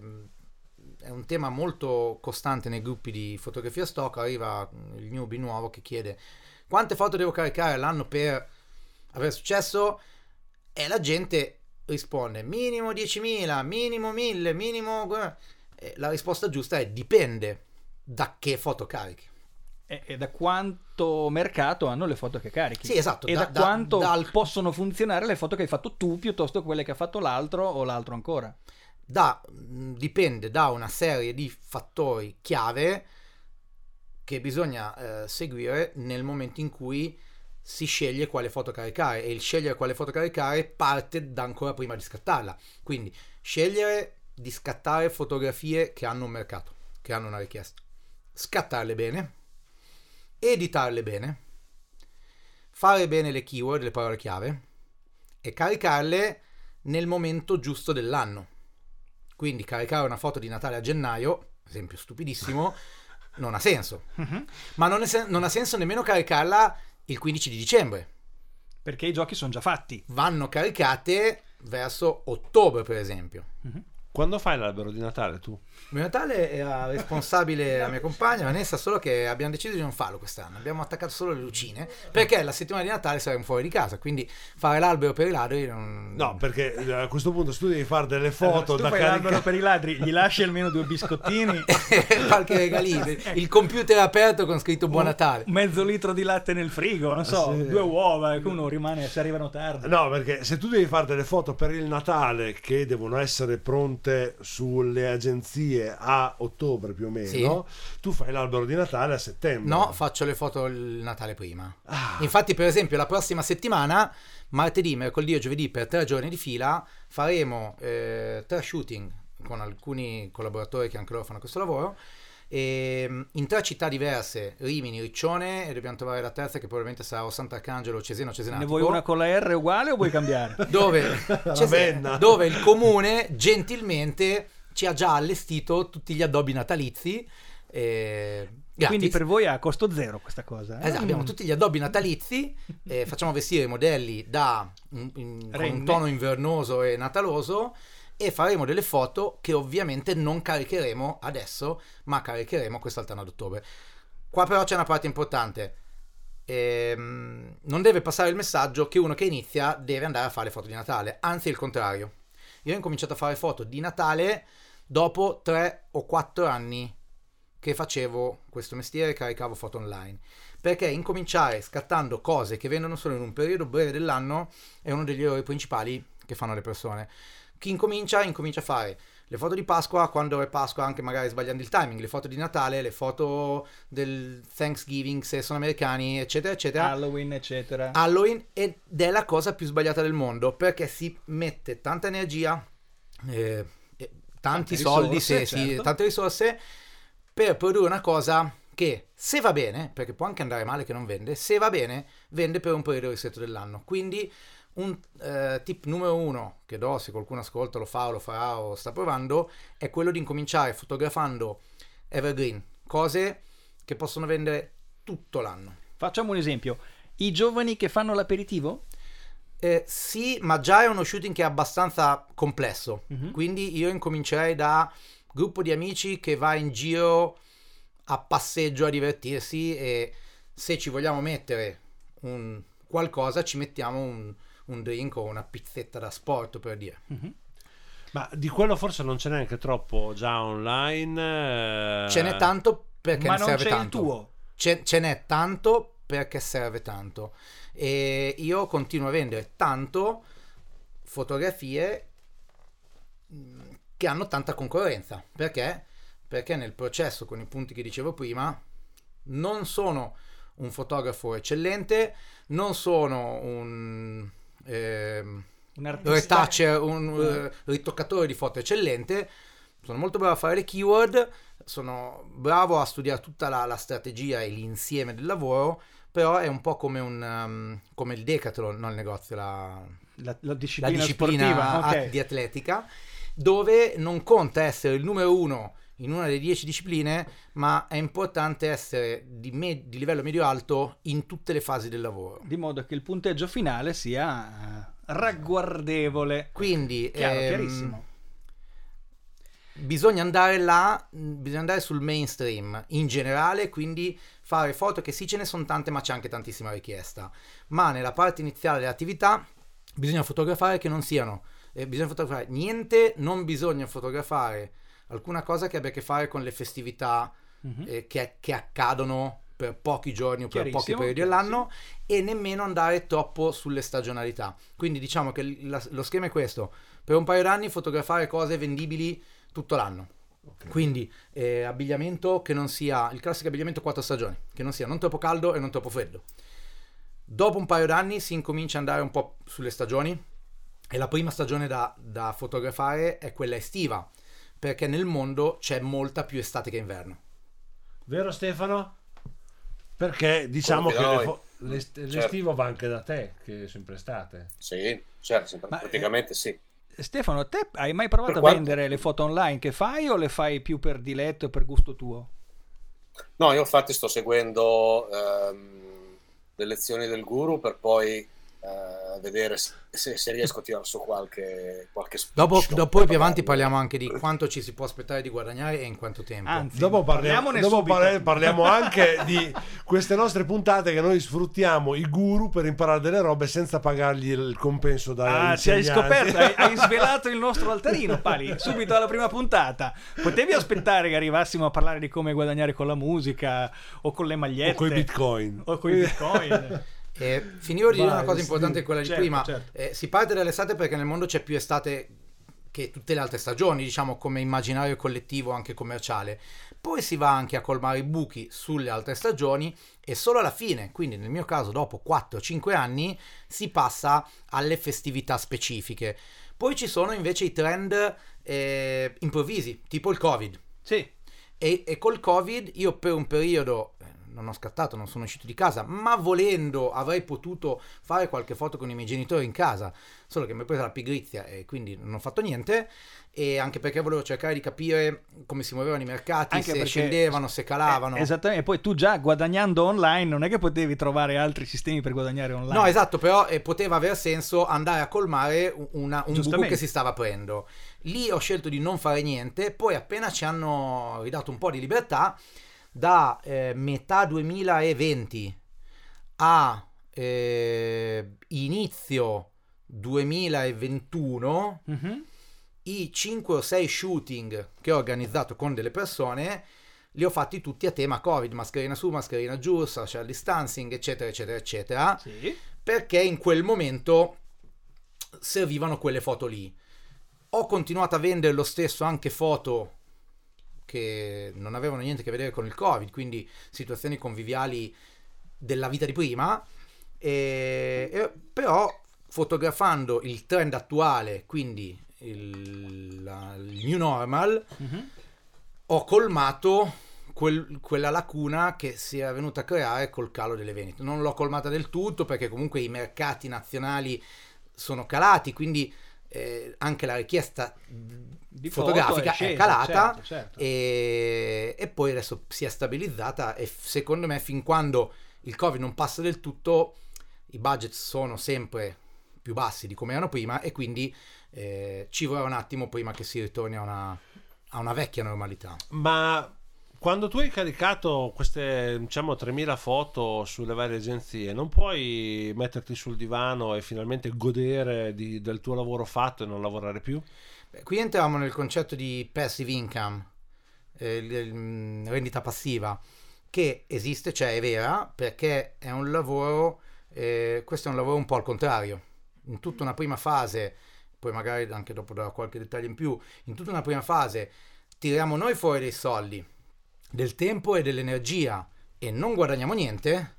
è un tema molto costante nei gruppi di fotografia stock, arriva il newbie nuovo che chiede quante foto devo caricare all'anno per avere successo? E la gente risponde minimo 10.000, minimo 1.000, minimo... E la risposta giusta è dipende da che foto carichi.
E, e da quanto mercato hanno le foto che carichi
Sì, esatto,
e
da-
da,
da-
quanto
dal-
possono funzionare le foto che hai fatto tu piuttosto che quelle che ha fatto l'altro o l'altro ancora
da, mh, dipende da una serie di fattori chiave che bisogna eh, seguire nel momento in cui si sceglie quale foto caricare e il scegliere quale foto caricare parte da ancora prima di scattarla. Quindi scegliere di scattare fotografie che hanno un mercato, che hanno una richiesta. Scattarle bene, editarle bene, fare bene le keyword, le parole chiave e caricarle nel momento giusto dell'anno. Quindi caricare una foto di Natale a gennaio, esempio stupidissimo, non ha senso. Ma non, sen- non ha senso nemmeno caricarla il 15 di dicembre.
perché i giochi sono già fatti
Vanno caricate verso ottobre, per esempio.
Quando fai l'albero di Natale tu?
Il Natale era responsabile la mia compagna Vanessa, solo che abbiamo deciso di non farlo quest'anno. Abbiamo attaccato solo le lucine perché la settimana di Natale saremo fuori di casa. Quindi fare l'albero per i ladri non.
No, perché eh, a questo punto tu devi fare delle foto
tu
da
fai l'albero
caricare.
per i ladri gli lasci almeno due biscottini
qualche regalino. Il computer aperto con scritto Buon Natale.
mezzo litro di latte nel frigo non so
Sì.
due uova che uno rimane se arrivano tardi
No, perché se tu devi fare delle foto per il Natale che devono essere pronte sulle agenzie a ottobre più o meno, tu fai l'albero di Natale a settembre.
No, faccio le foto il Natale prima.
Ah.
Infatti, per esempio, la prossima settimana, martedì, mercoledì e giovedì, per tre giorni di fila, faremo eh, tre shooting con alcuni collaboratori che anche loro fanno questo lavoro. E, in tre città diverse, Rimini, Riccione, e dobbiamo trovare la terza che probabilmente sarà o Sant'Arcangelo, Cesena o
ne
Cesenatico.
vuoi una con la R uguale o vuoi cambiare?
dove, Cesena, dove il comune gentilmente ci ha già allestito tutti gli addobbi natalizi. eh, gratis.
Quindi per voi è a costo zero questa cosa. eh?
Esatto, abbiamo tutti gli addobbi natalizi, eh, facciamo vestire i modelli da, con
Renne.
un tono invernoso e nataloso e faremo delle foto che ovviamente non caricheremo adesso, ma caricheremo quest'altro anno ad ottobre. Qua però c'è una parte importante. Ehm, non deve passare il messaggio che uno che inizia deve andare a fare foto di Natale, anzi il contrario. Io ho incominciato a fare foto di Natale dopo 3 o 4 anni che facevo questo mestiere e caricavo foto online. Perché incominciare scattando cose che vendono solo in un periodo breve dell'anno è uno degli errori principali che fanno le persone. Chi incomincia, incomincia a fare le foto di Pasqua quando è Pasqua, anche magari sbagliando il timing, le foto di Natale, le foto del Thanksgiving se sono americani, eccetera, eccetera.
Halloween, eccetera.
Halloween ed è la cosa più sbagliata del mondo perché si mette tanta energia, eh, eh, tanti
Tante
soldi,
risorse,
se-
certo.
tante risorse per produrre una cosa che se va bene, perché può anche andare male che non vende, se va bene vende per un periodo ristretto dell'anno. Quindi un eh, tip numero uno che do se qualcuno ascolta, lo fa o lo farà o sta provando, è quello di incominciare fotografando evergreen, cose che possono vendere tutto l'anno.
Facciamo un esempio. I giovani che fanno l'aperitivo?
Eh, sì, ma già è uno shooting che è abbastanza complesso.
Mhm.
Quindi io incomincerei da gruppo di amici che va in giro a passeggio a divertirsi e se ci vogliamo mettere un qualcosa ci mettiamo un, un drink o una pizzetta da sport per dire.
Ma di quello forse non ce n'è neanche troppo già online. eh.
Ce n'è tanto perché
Ma
ne
non
serve
c'è
tanto.
il tuo.
Ce, ce n'è tanto perché serve tanto. E io continuo a vendere tanto fotografie mh, che hanno tanta concorrenza. Perché? Perché nel processo con i punti che dicevo prima non sono un fotografo eccellente, non sono un ehm,
Un
retoucher, un eh, ritoccatore di foto eccellente, sono molto bravo a fare le keyword, sono bravo a studiare tutta la, la strategia e l'insieme del lavoro, però è un po' come, un, um, come il decathlon, non il negozio, la,
La, la disciplina,
disciplina
sportiva. ok.
at- di atletica, dove non conta essere il numero uno in una delle dieci discipline, ma è importante essere di, me- di livello medio-alto in tutte le fasi del lavoro.
Di modo che il punteggio finale sia eh, ragguardevole.
Quindi
Chiaro,
ehm,
chiarissimo.
bisogna andare là, bisogna andare sul mainstream in generale, quindi fare foto che sì ce ne sono tante, ma c'è anche tantissima richiesta. Ma nella parte iniziale dell'attività bisogna fotografare che non siano, eh, bisogna fotografare niente, non bisogna fotografare alcuna cosa che abbia a che fare con le festività
Mhm.
eh, che, che accadono per pochi giorni o per pochi periodi all'anno e nemmeno andare troppo sulle stagionalità. Quindi diciamo che la- lo schema è questo: per un paio d'anni fotografare cose vendibili tutto l'anno. Quindi eh, abbigliamento che non sia il classico abbigliamento quattro stagioni, che non sia non troppo caldo e non troppo freddo. Dopo un paio d'anni si incomincia ad andare un po' sulle stagioni e la prima stagione da, da fotografare è quella estiva, perché nel mondo c'è molta più estate che inverno.
Vero Stefano? Perché diciamo
Come
che le fo- l'est- l'estivo va anche da te, che è sempre estate.
Sì, certo, sempre-
Ma,
praticamente sì.
Stefano, te hai mai provato
Per
a
quanto-
vendere le foto online che fai o le fai più per diletto e per gusto tuo?
No, io infatti sto seguendo ehm, le lezioni del guru per poi eh, vedere se, se- riesco a tirare su qualche, qualche
Dopo, dopo poi più avanti parliamo anche di quanto ci si può aspettare di guadagnare e in quanto tempo.
Anzi,
Dopo parliamo, dopo parliamo anche di queste nostre puntate che noi sfruttiamo i guru per imparare delle robe senza pagargli il compenso da
Ah, ci hai scoperto, hai, hai svelato il nostro altarino, Pali, subito alla prima puntata. Potevi aspettare che arrivassimo a parlare di come guadagnare con la musica o con le magliette
o con i bitcoin.
o con i bitcoin.
E finivo di dire una cosa importante quella di
Certo,
prima.
certo.
Eh, si parte dall'estate perché nel mondo c'è più estate che tutte le altre stagioni, diciamo come immaginario collettivo anche commerciale. Poi si va anche a colmare i buchi sulle altre stagioni e solo alla fine, quindi nel mio caso dopo 4-5 anni, si passa alle festività specifiche. Poi ci sono invece i trend eh, improvvisi, tipo il Covid.
Sì,
E, e col Covid io per un periodo eh, non ho scattato, non sono uscito di casa, ma volendo avrei potuto fare qualche foto con i miei genitori in casa, solo che mi è presa la pigrizia e quindi non ho fatto niente. E anche perché volevo cercare di capire come si muovevano i mercati,
Anche
se scendevano, se calavano.
Eh, esattamente. E poi tu già guadagnando online non è che potevi trovare altri sistemi per guadagnare online.
No, esatto, però eh, poteva aver senso andare a colmare un- una- un buco che si stava aprendo. Lì ho scelto di non fare niente, poi appena ci hanno ridato un po' di libertà, da eh, metà 2020 a eh, inizio 2021
Mhm.
i 5 o 6 shooting che ho organizzato con delle persone li ho fatti tutti a tema Covid, mascherina su, mascherina giù, social distancing, eccetera, eccetera, eccetera,
Sì.
perché in quel momento servivano quelle foto lì. Ho continuato a vendere lo stesso anche foto che non avevano niente a che vedere con il Covid, quindi situazioni conviviali della vita di prima, e- e- però fotografando il trend attuale, quindi il, la- il new normal,
Mhm.
ho colmato quel- quella lacuna che si era venuta a creare col calo delle vendite. Non l'ho colmata del tutto perché comunque i mercati nazionali sono calati, quindi eh, anche la richiesta
Di foto
fotografica è,
scesa,
calata
certo, certo.
E, e poi adesso si è stabilizzata e secondo me fin quando il covid non passa del tutto i budget sono sempre più bassi di come erano prima e quindi eh, ci vorrà un attimo prima che si ritorni a una, a una vecchia normalità.
Ma quando tu hai caricato queste diciamo 3000 foto sulle varie agenzie, non puoi metterti sul divano e finalmente godere di- del tuo lavoro fatto e non lavorare più?
Beh, qui entriamo nel concetto di passive income, eh, il- rendita passiva, che esiste, cioè è vera, perché è un lavoro, eh, questo è un lavoro un po' al contrario. In tutta una prima fase, poi magari anche dopo darò qualche dettaglio in più, in tutta una prima fase tiriamo noi fuori dei soldi, del tempo e dell'energia e non guadagniamo niente,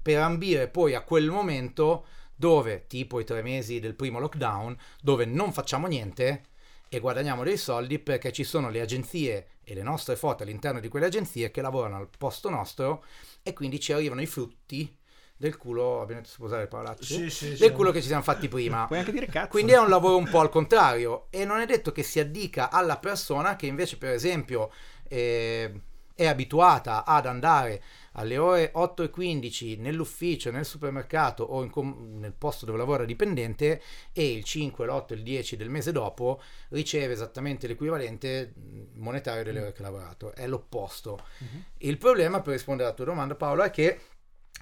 per ambire poi a quel momento dove, tipo i tre mesi del primo lockdown, dove non facciamo niente e guadagniamo dei soldi perché ci sono le agenzie e le nostre foto all'interno di quelle agenzie che lavorano al posto nostro e quindi ci arrivano i frutti del culo, abbiamo detto usare le parolacce,
Sì, sì,
del
sì.
culo che ci siamo fatti prima.
Puoi anche dire cazzo.
Quindi è un lavoro un po' al contrario e non è detto che si addica alla persona che invece per esempio eh, è abituata ad andare alle ore 8 e 15 nell'ufficio, nel supermercato o com- nel posto dove lavora dipendente e il 5, l'8 e il 10 del mese dopo riceve esattamente l'equivalente mh, monetario delle ore che ha lavorato. È l'opposto. Il problema, per rispondere alla tua domanda Paolo, è che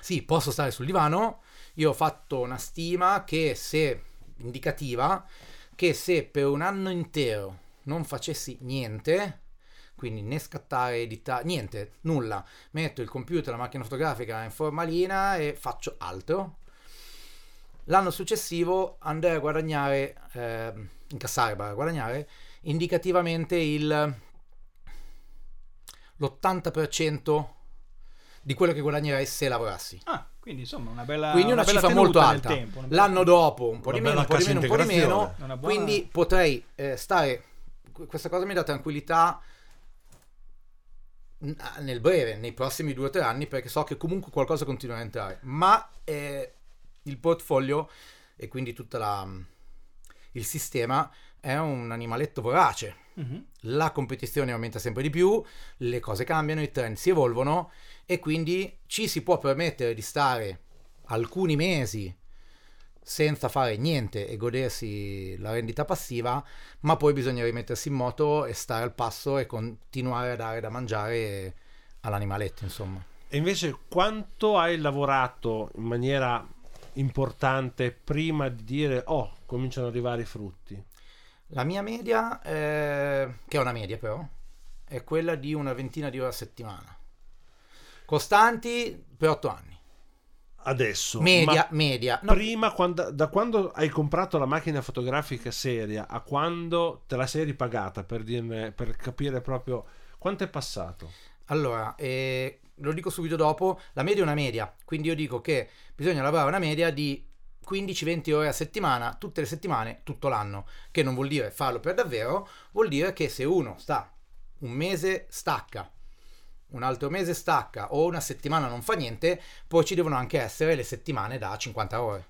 sì, posso stare sul divano, io ho fatto una stima che se indicativa che se per un anno intero non facessi niente, quindi né scattare, editare, niente, nulla, metto il computer, la macchina fotografica in formalina e faccio altro, l'anno successivo andrei a guadagnare, eh, incassare, barra guadagnare, indicativamente il l'80% di quello che guadagnerei se lavorassi.
Ah, quindi insomma una bella
Quindi una,
bella
cifra molto alta.
tempo, una bella-
L'anno dopo un po' di
Una
meno, un po' di meno, un po' di meno.
Una buona-
Quindi potrei eh, stare. Questa cosa mi dà tranquillità nel breve, nei prossimi due o tre anni, perché so che comunque qualcosa continua a entrare. Ma eh, il portfolio e quindi tutto il sistema è un animaletto vorace
Mhm.
la competizione aumenta sempre di più, le cose cambiano, i trend si evolvono e quindi ci si può permettere di stare alcuni mesi senza fare niente e godersi la rendita passiva, ma poi bisogna rimettersi in moto e stare al passo e continuare a dare da mangiare all'animaletto, insomma.
E invece quanto hai lavorato in maniera importante prima di dire oh, cominciano ad arrivare i frutti?
La mia media, eh, che è una media però, è quella di una ventina di ore a settimana. Costanti per otto anni.
Adesso.
Media, media. No,
prima, quando- da quando hai comprato la macchina fotografica seria a quando te la sei ripagata per, dirne, per capire proprio quanto è passato?
Allora, eh, lo dico subito dopo, la media è una media, quindi io dico che bisogna lavorare una media di 15-20 ore a settimana, tutte le settimane, tutto l'anno, che non vuol dire farlo per davvero, vuol dire che se uno sta un mese stacca, un altro mese stacca o una settimana non fa niente, poi ci devono anche essere le settimane da 50 ore.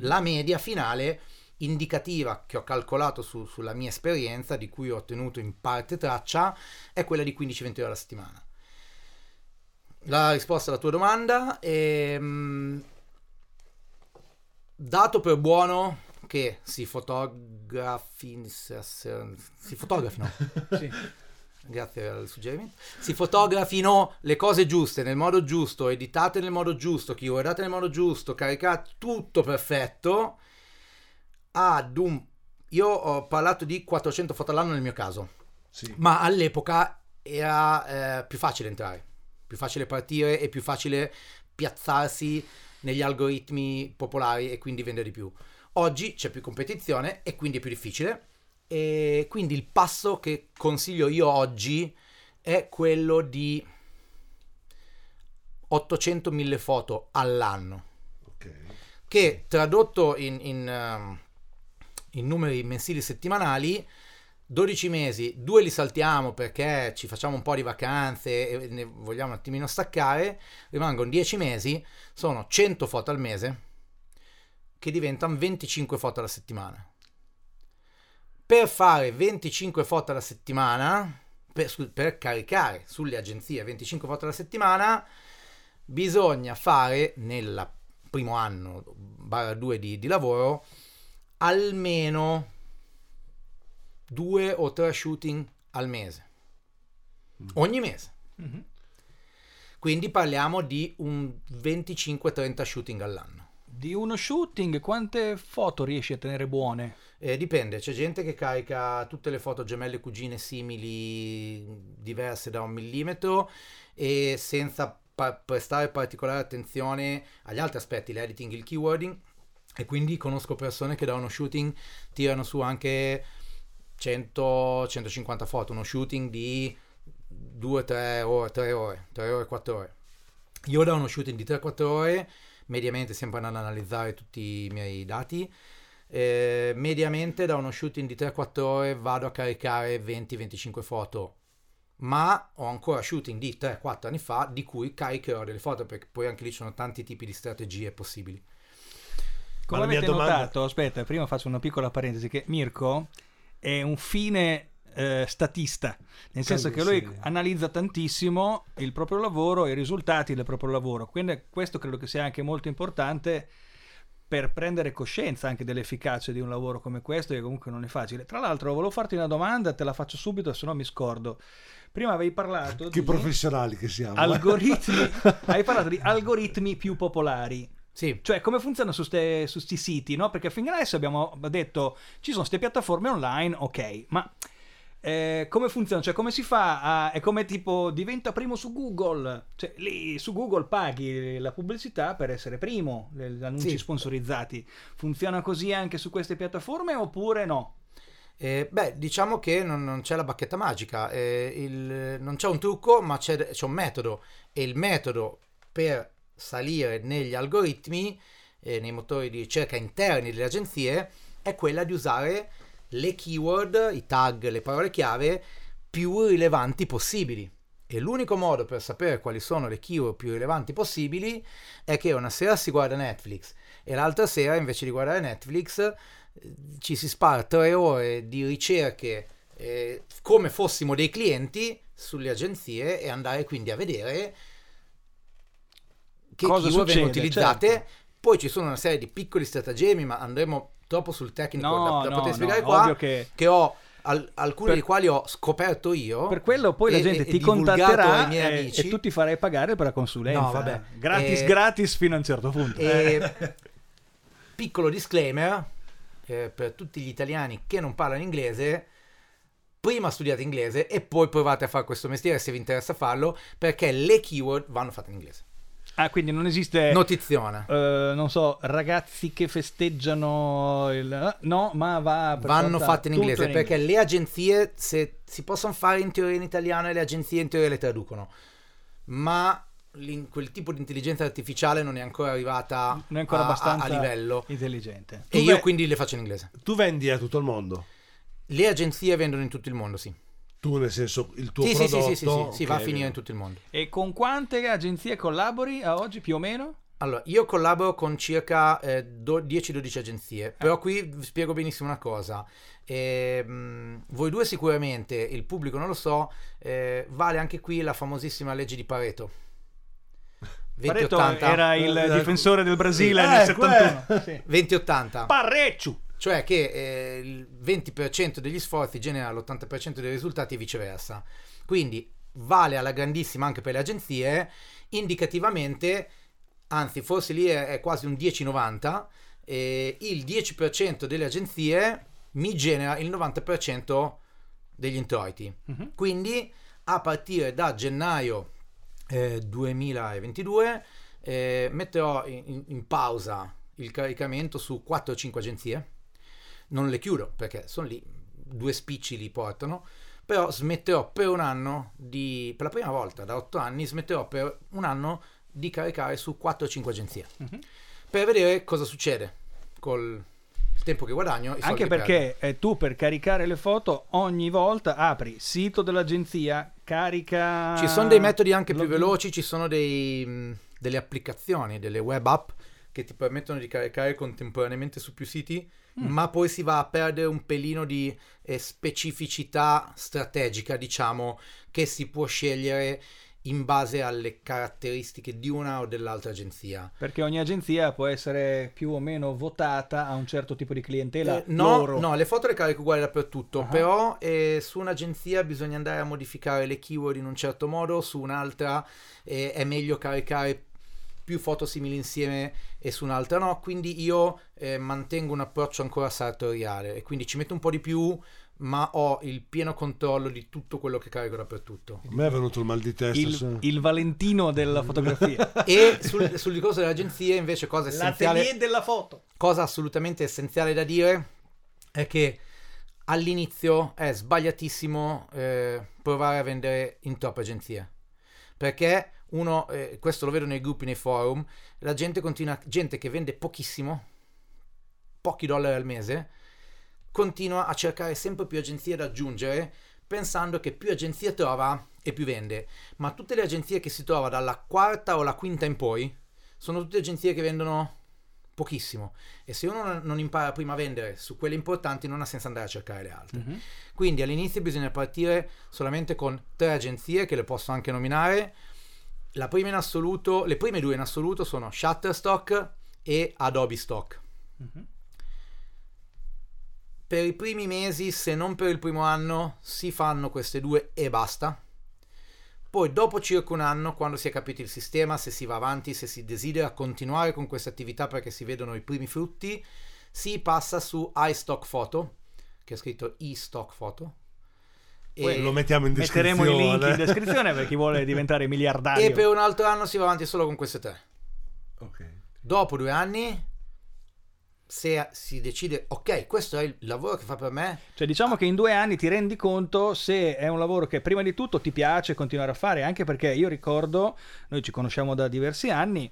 La media finale indicativa che ho calcolato su- sulla mia esperienza, di cui ho ottenuto in parte traccia, è quella di 15-20 ore alla settimana. La risposta alla tua domanda è dato per buono che si fotografi si fotografino
Sì.
Grazie al suggerimento si fotografino le cose giuste nel modo giusto editate nel modo giusto keywordate nel modo giusto caricate tutto perfetto ad un io ho parlato di 400 foto all'anno nel mio caso
Sì.
ma all'epoca era eh, più facile entrare, più facile partire e più facile piazzarsi negli algoritmi popolari e quindi vendere di più. Oggi c'è più competizione e quindi è più difficile e quindi il passo che consiglio io oggi è quello di 800.000 foto all'anno
Ok.
che tradotto in, in, ehm, in numeri mensili settimanali 12 mesi, due li saltiamo perché ci facciamo un po' di vacanze e ne vogliamo un attimino staccare, rimangono 10 mesi, sono 100 foto al mese che diventano 25 foto alla settimana. Per fare 25 foto alla settimana, per, per caricare sulle agenzie 25 foto alla settimana, bisogna fare nel primo anno barra due di, di lavoro almeno due o tre shooting al mese. Ogni mese.
Mhm.
quindi parliamo di un 25-30 shooting all'anno
Di uno shooting, quante foto riesci a tenere buone?
Eh, dipende, c'è gente che carica tutte le foto gemelle, cugine, simili, diverse da un millimetro e senza pa- prestare particolare attenzione agli altri aspetti, l'editing, il keywording e quindi conosco persone che da uno shooting tirano su anche 100-150 foto, uno shooting di 2-3 ore, 3 ore, 3 ore, 4 ore. Io da uno shooting di 3-4 ore, mediamente sempre andando ad analizzare tutti i miei dati, eh, mediamente da uno shooting di 3-4 ore vado a caricare 20-25 foto, ma ho ancora shooting di 3-4 anni fa di cui caricherò delle foto perché poi anche lì ci sono tanti tipi di strategie possibili.
Come avete
domanda-
notato, aspetta, prima faccio una piccola parentesi, che Mirko è un fine eh, statista, nel senso che lui
sì.
analizza tantissimo il proprio lavoro e i risultati del proprio lavoro, quindi questo credo che sia anche molto importante per prendere coscienza anche dell'efficacia di un lavoro come questo, che comunque non è facile. Tra l'altro, volevo farti una domanda, te la faccio subito, se no mi scordo. Prima avevi parlato
Che
di
professionali che siamo. eh.
algoritmi, hai parlato di algoritmi più popolari.
Sì,
Cioè, come funziona su questi siti, no? Perché fino adesso abbiamo detto ci sono queste piattaforme online, ok, ma eh, come funziona? Cioè, come si fa a. È come tipo diventa primo su Google. Cioè, lì su Google paghi la pubblicità per essere primo, gli annunci
Sì.
sponsorizzati. Funziona così anche su queste piattaforme oppure no?
Eh, beh, diciamo che non, non c'è la bacchetta magica, eh, il- non c'è un trucco, ma c'è, c'è un metodo. E il metodo per salire negli algoritmi, eh, nei motori di ricerca interni delle agenzie, è quella di usare le keyword, i tag, le parole chiave più rilevanti possibili. E l'unico modo per sapere quali sono le keyword più rilevanti possibili è che una sera si guarda Netflix e l'altra sera invece di guardare Netflix eh, ci si spara tre ore di ricerche eh, come fossimo dei clienti sulle agenzie e andare quindi a vedere che
Cosa
keyword vengono
succede,
utilizzate.
certo.
Poi ci sono una serie di piccoli stratagemmi, ma andremo troppo sul tecnico
No,
da, da
no,
poter
no,
spiegare
ovvio
qua,
che-
ho al- alcuni
Per-
dei quali ho scoperto io.
Per quello poi la
e-
gente
e-
ti contatterà e,
amici.
e tu ti farai pagare per la consulenza.
No, vabbè.
Gratis,
Eh,
gratis fino a un certo punto.
E piccolo disclaimer eh, per tutti gli italiani che non parlano inglese. Prima studiate inglese e poi provate a fare questo mestiere se vi interessa farlo, perché le keyword vanno fatte in inglese.
Ah, quindi non esiste.
Notiziona.
eh, non so, ragazzi che festeggiano il... No, ma va...
Vanno fatte in inglese perché le agenzie se si possono fare in teoria in italiano e le agenzie in teoria le traducono. Ma quel tipo di intelligenza artificiale non è ancora arrivata
Non è ancora
a-
abbastanza
a livello.
intelligente.
E
Tu
io
beh-
quindi le faccio in inglese.
Tu vendi a tutto il mondo.
Le agenzie vendono in tutto il mondo, sì.
Tu, nel senso, il tuo
Sì, sì, sì,
prodotto.
sì, sì, sì, sì, va a finire in tutto il mondo.
E con quante agenzie collabori a oggi più o meno?
Allora, io collaboro con circa eh, do- 10-12 agenzie, però qui vi spiego benissimo una cosa. Ehm, voi due sicuramente, il pubblico non lo so, eh, vale anche qui la famosissima legge di Pareto.
Pareto
20-80.
era il
Eh,
difensore del Brasile
eh,
nel 71.
que-
Sì.
20-80.
Parecchio!
Cioè che eh, il 20% degli sforzi genera l'80% dei risultati e viceversa. Quindi vale alla grandissima anche per le agenzie, indicativamente, anzi forse lì è, è quasi un 10-90, eh, il 10% delle agenzie mi genera il 90% degli introiti.
Mhm.
Quindi a partire da gennaio eh, 2022 eh, metterò in, in- pausa il caricamento su 4 o 5 agenzie. Non le chiudo perché sono lì, due spicci li portano, però smetterò per un anno di, per la prima volta da 8 anni, smetterò per un anno di caricare su 4 o 5 agenzie
Mhm.
per vedere cosa succede col tempo che guadagno.
Anche perché eh, tu per caricare le foto ogni volta apri sito dell'agenzia, carica...
Ci sono dei metodi anche più veloci, ci sono dei, mh, delle applicazioni, delle web app che ti permettono di caricare contemporaneamente su più siti,
Mm.
ma poi si va a perdere un pelino di eh, specificità strategica, diciamo, che si può scegliere in base alle caratteristiche di una o dell'altra agenzia.
Perché ogni agenzia può essere più o meno votata a un certo tipo di clientela
Eh, no, no, le foto le carico uguali dappertutto,
Ah.
però eh, su un'agenzia bisogna andare a modificare le keyword in un certo modo, su un'altra eh, è meglio caricare più foto simili insieme e su un'altra no, quindi io eh, mantengo un approccio ancora sartoriale e quindi ci metto un po' di più, ma ho il pieno controllo di tutto quello che carico dappertutto.
A me è venuto il mal di testa.
Il,
sì.
il Valentino della fotografia.
E sul, sul discorso delle agenzie invece cosa essenziale...
L'atelier della foto.
cosa assolutamente essenziale da dire è che all'inizio è sbagliatissimo eh, provare a vendere in troppe agenzie. Perché uno, eh, questo lo vedo nei gruppi, nei forum, la gente continua, gente che vende pochissimo, pochi dollari al mese, continua a cercare sempre più agenzie da aggiungere, pensando che più agenzie trova e più vende. Ma tutte le agenzie che si trova dalla quarta o la quinta in poi sono tutte agenzie che vendono pochissimo e se uno non impara prima a vendere su quelle importanti non ha senso andare a cercare le altre.
Mhm.
Quindi all'inizio bisogna partire solamente con tre agenzie che le posso anche nominare. La prima in assoluto, le prime due in assoluto sono Shutterstock e Adobe Stock.
Mhm.
Per i primi mesi, se non per il primo anno, si fanno queste due e basta. Poi dopo circa un anno, quando si è capito il sistema, se si va avanti, se si desidera continuare con questa attività perché si vedono i primi frutti, si passa su iStock Photo, che è scritto iStock Photo.
Poi lo mettiamo in
Metteremo
descrizione.
i link in descrizione per chi vuole diventare miliardario.
e per un altro anno si va avanti solo con queste tre.
Ok.
Dopo due anni, se si decide, ok, questo è il lavoro che fa per me,
Cioè, diciamo che in due anni ti rendi conto se è un lavoro che prima di tutto ti piace continuare a fare, anche perché io ricordo, noi ci conosciamo da diversi anni,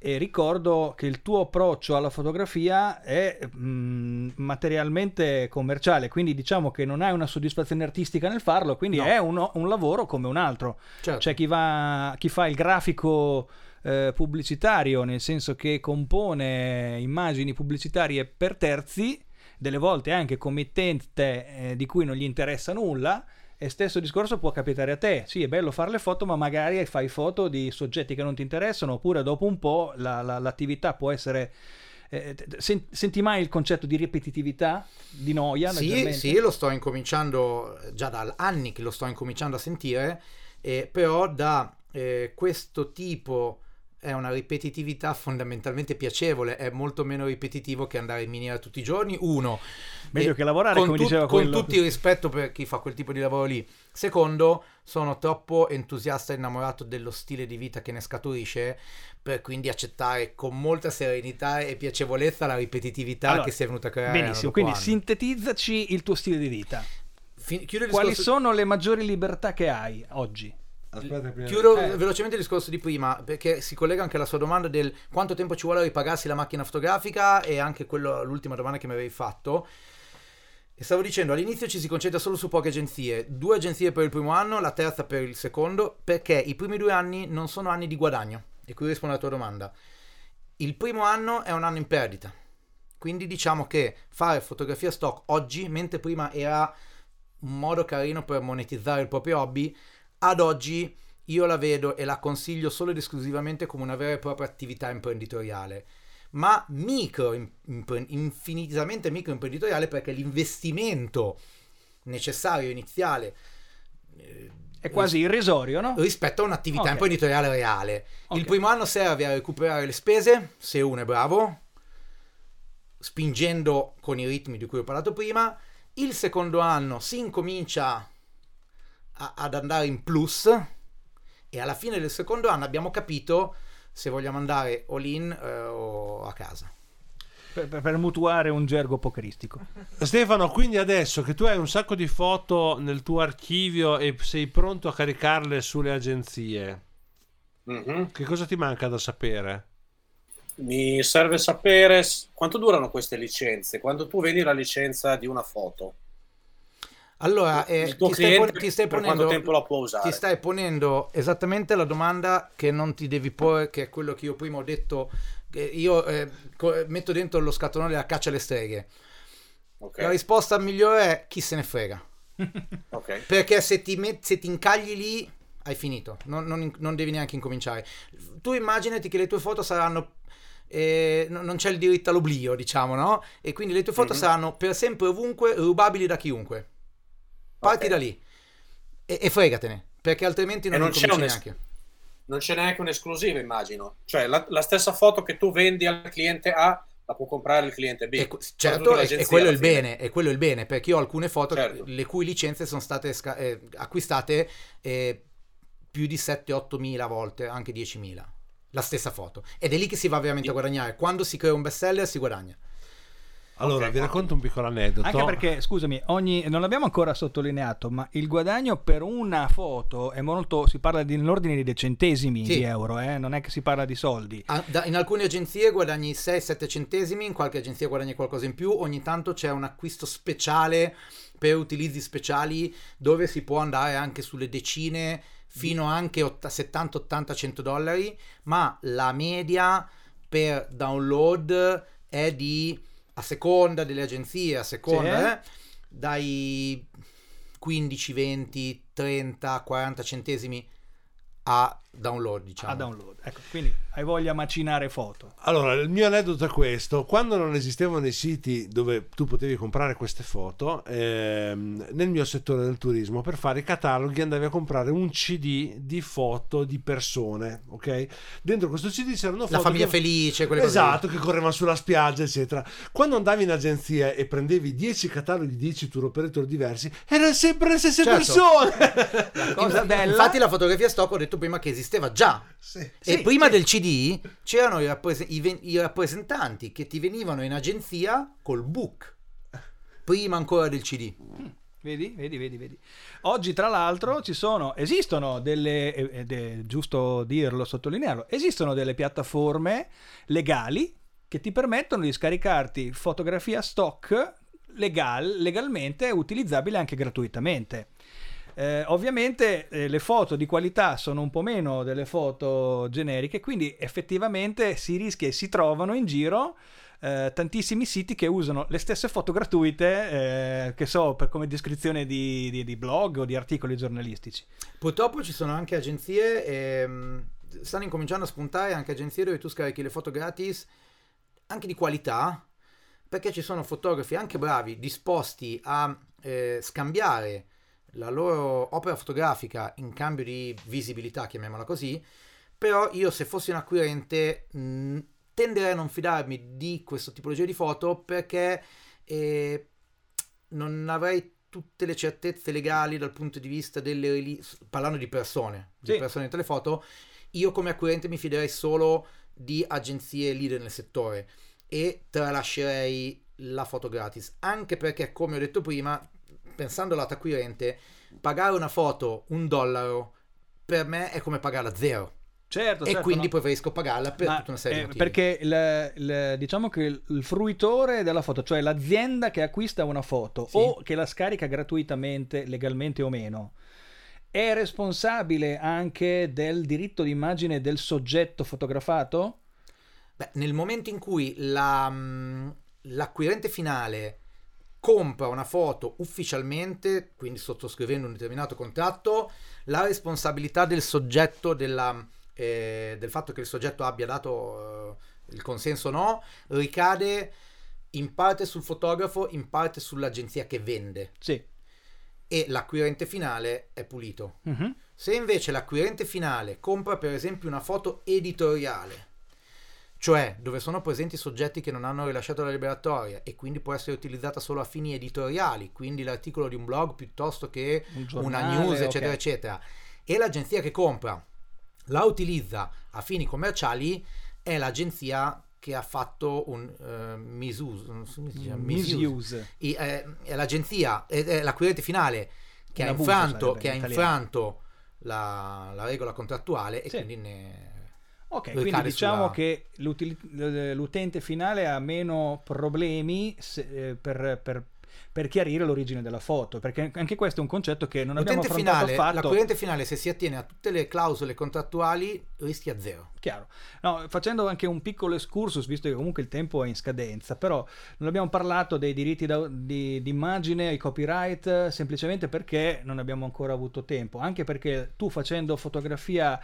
e ricordo che il tuo approccio alla fotografia è mh, materialmente commerciale, quindi diciamo che non hai una soddisfazione artistica nel farlo, quindi
No.
è uno- un lavoro come un altro.
certo,
C'è chi, va, chi fa il grafico eh, pubblicitario, nel senso che compone immagini pubblicitarie per terzi, delle volte anche committente eh, di cui non gli interessa nulla. E stesso discorso può capitare a te. Sì, è bello fare le foto, ma magari fai foto di soggetti che non ti interessano, oppure dopo un po' la- la- l'attività può essere. eh, senti mai il concetto di ripetitività, di noia?
Sì, sì, lo sto incominciando già da anni che lo sto incominciando a sentire, eh, però da eh, questo tipo è una ripetitività fondamentalmente piacevole, è molto meno ripetitivo che andare in miniera tutti i giorni, uno.
Meglio che lavorare,
con, tut- con tutto il rispetto per chi fa quel tipo di lavoro lì. Secondo, sono troppo entusiasta e innamorato dello stile di vita che ne scaturisce per quindi accettare con molta serenità e piacevolezza la ripetitività
Allora,
che si è venuta a creare.
Benissimo, quindi
anno.
sintetizzaci il tuo stile di vita.
Fin-
Quali
discorso-
sono le maggiori libertà che hai oggi?
Aspetta, prima-
Chiudo
Eh.
velocemente il discorso di prima perché si collega anche alla sua domanda del quanto tempo ci vuole a ripagarsi la macchina fotografica e anche quello, l'ultima domanda che mi avevi fatto. E stavo dicendo, all'inizio ci si concentra solo su poche agenzie, due agenzie per il primo anno, la terza per il secondo, perché i primi due anni non sono anni di guadagno. E qui rispondo alla tua domanda. Il primo anno è un anno in perdita. Quindi diciamo che fare fotografia stock oggi, mentre prima era un modo carino per monetizzare il proprio hobby, ad oggi io la vedo e la consiglio solo ed esclusivamente come una vera e propria attività imprenditoriale. Ma micro, im- impre- infinitamente micro imprenditoriale perché l'investimento necessario iniziale eh,
È quasi irrisorio, no?
rispetto a un'attività
Ok.
imprenditoriale reale.
Ok.
Il primo anno serve a recuperare le spese, se uno è bravo, spingendo con i ritmi di cui ho parlato prima. Il secondo anno si incomincia a- ad andare in plus e alla fine del secondo anno abbiamo capito se vogliamo andare all in eh, o a casa.
Per, per- per mutuare un gergo pokeristico.
Stefano, quindi adesso che tu hai un sacco di foto nel tuo archivio e sei pronto a caricarle sulle agenzie,
Mhm.
che cosa ti manca da sapere?
Mi serve sapere quanto durano queste licenze. Quando tu vendi la licenza di una foto,
Allora, eh, ti, stai, pon- ti stai ponendo ti stai ponendo esattamente la domanda che non ti devi porre, che è quello che io prima ho detto. Io eh, metto dentro lo scatolone della caccia alle streghe.
Ok,
La risposta migliore è chi se ne frega.
ok.
Perché se ti, met- se ti incagli lì, hai finito. Non, non- non devi neanche incominciare. Tu immaginati che le tue foto saranno. eh, no- non c'è il diritto all'oblio, diciamo, no? E quindi le tue foto
Mhm.
saranno per sempre ovunque rubabili da chiunque. Parti
Ok.
da lì e, e fregatene, perché altrimenti non,
non c'è un
neanche.
Non c'è neanche un'esclusiva, immagino. Cioè, la, la stessa foto che tu vendi al cliente A la può comprare il cliente B.
E, certo, e, quello è il bene, e quello è il bene, perché io ho alcune foto
Certo.
le cui licenze sono state sca- eh, acquistate eh, più di 7-8 mila volte, anche 10 mila. La stessa foto. Ed è lì che si va veramente a guadagnare. Quando si crea un bestseller si guadagna.
Allora,
Ok.
vi racconto un piccolo aneddoto.
Anche perché, scusami, ogni, non l'abbiamo ancora sottolineato, ma il guadagno per una foto è molto, si parla di, nell'ordine di centesimi
Sì.
di euro, eh? non è che si parla di soldi.
Ah, da- In alcune agenzie guadagni 6-7 centesimi, in qualche agenzia guadagni qualcosa in più, ogni tanto c'è un acquisto speciale per utilizzi speciali dove si può andare anche sulle decine fino anche otta- 70, 80, 100 dollari, ma la media per download è di, a seconda delle agenzie, a seconda, eh, dai 15, 20, 30, 40 centesimi a download, diciamo.
A download. Ecco, quindi hai voglia macinare foto.
Allora, il mio aneddoto è questo: quando non esistevano i siti dove tu potevi comprare queste foto, ehm, nel mio settore del turismo, per fare i cataloghi andavi a comprare un CD di foto di persone, ok? Dentro questo CD c'erano foto
La famiglia
che-
felice, quelle cose lì.
Esatto, che correvano sulla spiaggia, eccetera. Quando andavi in agenzia e prendevi 10 cataloghi di 10 tour operator diversi, erano sempre le stesse
Certo.
persone.
La cosa bella...
Infatti la fotografia stock ho detto prima che esisteva già.
Sì.
e
Sì,
prima
sì.
del CD c'erano i, rappres- i ven- i rappresentanti che ti venivano in agenzia col book. Prima ancora del CD.
Vedi, vedi, vedi, vedi. Oggi, tra l'altro, ci sono, esistono delle, ed è giusto dirlo, sottolinearlo, esistono delle piattaforme legali che ti permettono di scaricarti fotografia stock legal, legalmente utilizzabile anche gratuitamente. Eh, ovviamente eh, le foto di qualità sono un po' meno delle foto generiche, quindi effettivamente si rischia e si trovano in giro eh, tantissimi siti che usano le stesse foto gratuite, eh, che so, per come descrizione di, di- di blog o di articoli giornalistici.
Purtroppo ci sono anche agenzie, ehm, stanno incominciando a spuntare anche agenzie dove tu scarichi le foto gratis, anche di qualità, perché ci sono fotografi anche bravi, disposti a eh, scambiare la loro opera fotografica in cambio di visibilità, chiamiamola così, però io se fossi un acquirente mh, tenderei a non fidarmi di questo tipologia di foto perché eh, non avrei tutte le certezze legali dal punto di vista delle release, parlando di persone, di
Sì.
persone dentro le foto, io come acquirente mi fiderei solo di agenzie leader nel settore e tralascerei la foto gratis, anche perché come ho detto prima, pensando lato acquirente, pagare una foto un dollaro per me è come pagarla zero
Certo,
e
certo,
quindi
no.
preferisco pagarla per
Ma,
tutta una serie
eh,
di motivi.
perché il- il- diciamo che il, il fruitore della foto, cioè l'azienda che acquista una foto
Sì.
o che la scarica gratuitamente, legalmente o meno, è responsabile anche del diritto d'immagine del soggetto fotografato?
Beh, nel momento in cui la, mh, l'acquirente finale compra una foto ufficialmente, quindi sottoscrivendo un determinato contratto, la responsabilità del soggetto, della, eh, del fatto che il soggetto abbia dato eh, il consenso o no, ricade in parte sul fotografo, in parte sull'agenzia che vende
Sì.
e l'acquirente finale è pulito.
Mhm.
Se invece l'acquirente finale compra per esempio una foto editoriale, cioè dove sono presenti soggetti che non hanno rilasciato la liberatoria e quindi può essere utilizzata solo a fini editoriali, quindi l'articolo di un blog piuttosto che
Un
una
giornale,
news, eccetera,
ok.
eccetera, e l'agenzia che compra la utilizza a fini commerciali, è l'agenzia che ha fatto un eh, misuse, misuse.
Misuse.
I- eh, è l'agenzia, è, è l'acquirente finale che ha infranto, che ha infranto la, la regola contrattuale e
Sì.
quindi ne...
Ok, quindi diciamo
sulla-
che l'utente finale ha meno problemi se- eh, per, per- per chiarire l'origine della foto, perché anche questo è un concetto che non abbiamo
L'utente
affrontato
finale,
affatto.
l'acquirente finale se si attiene a tutte le clausole contrattuali rischia zero.
Chiaro. No, facendo anche un piccolo excursus, visto che comunque il tempo è in scadenza, però non abbiamo parlato dei diritti di, di immagine, i copyright, semplicemente perché non abbiamo ancora avuto tempo, anche perché tu facendo fotografia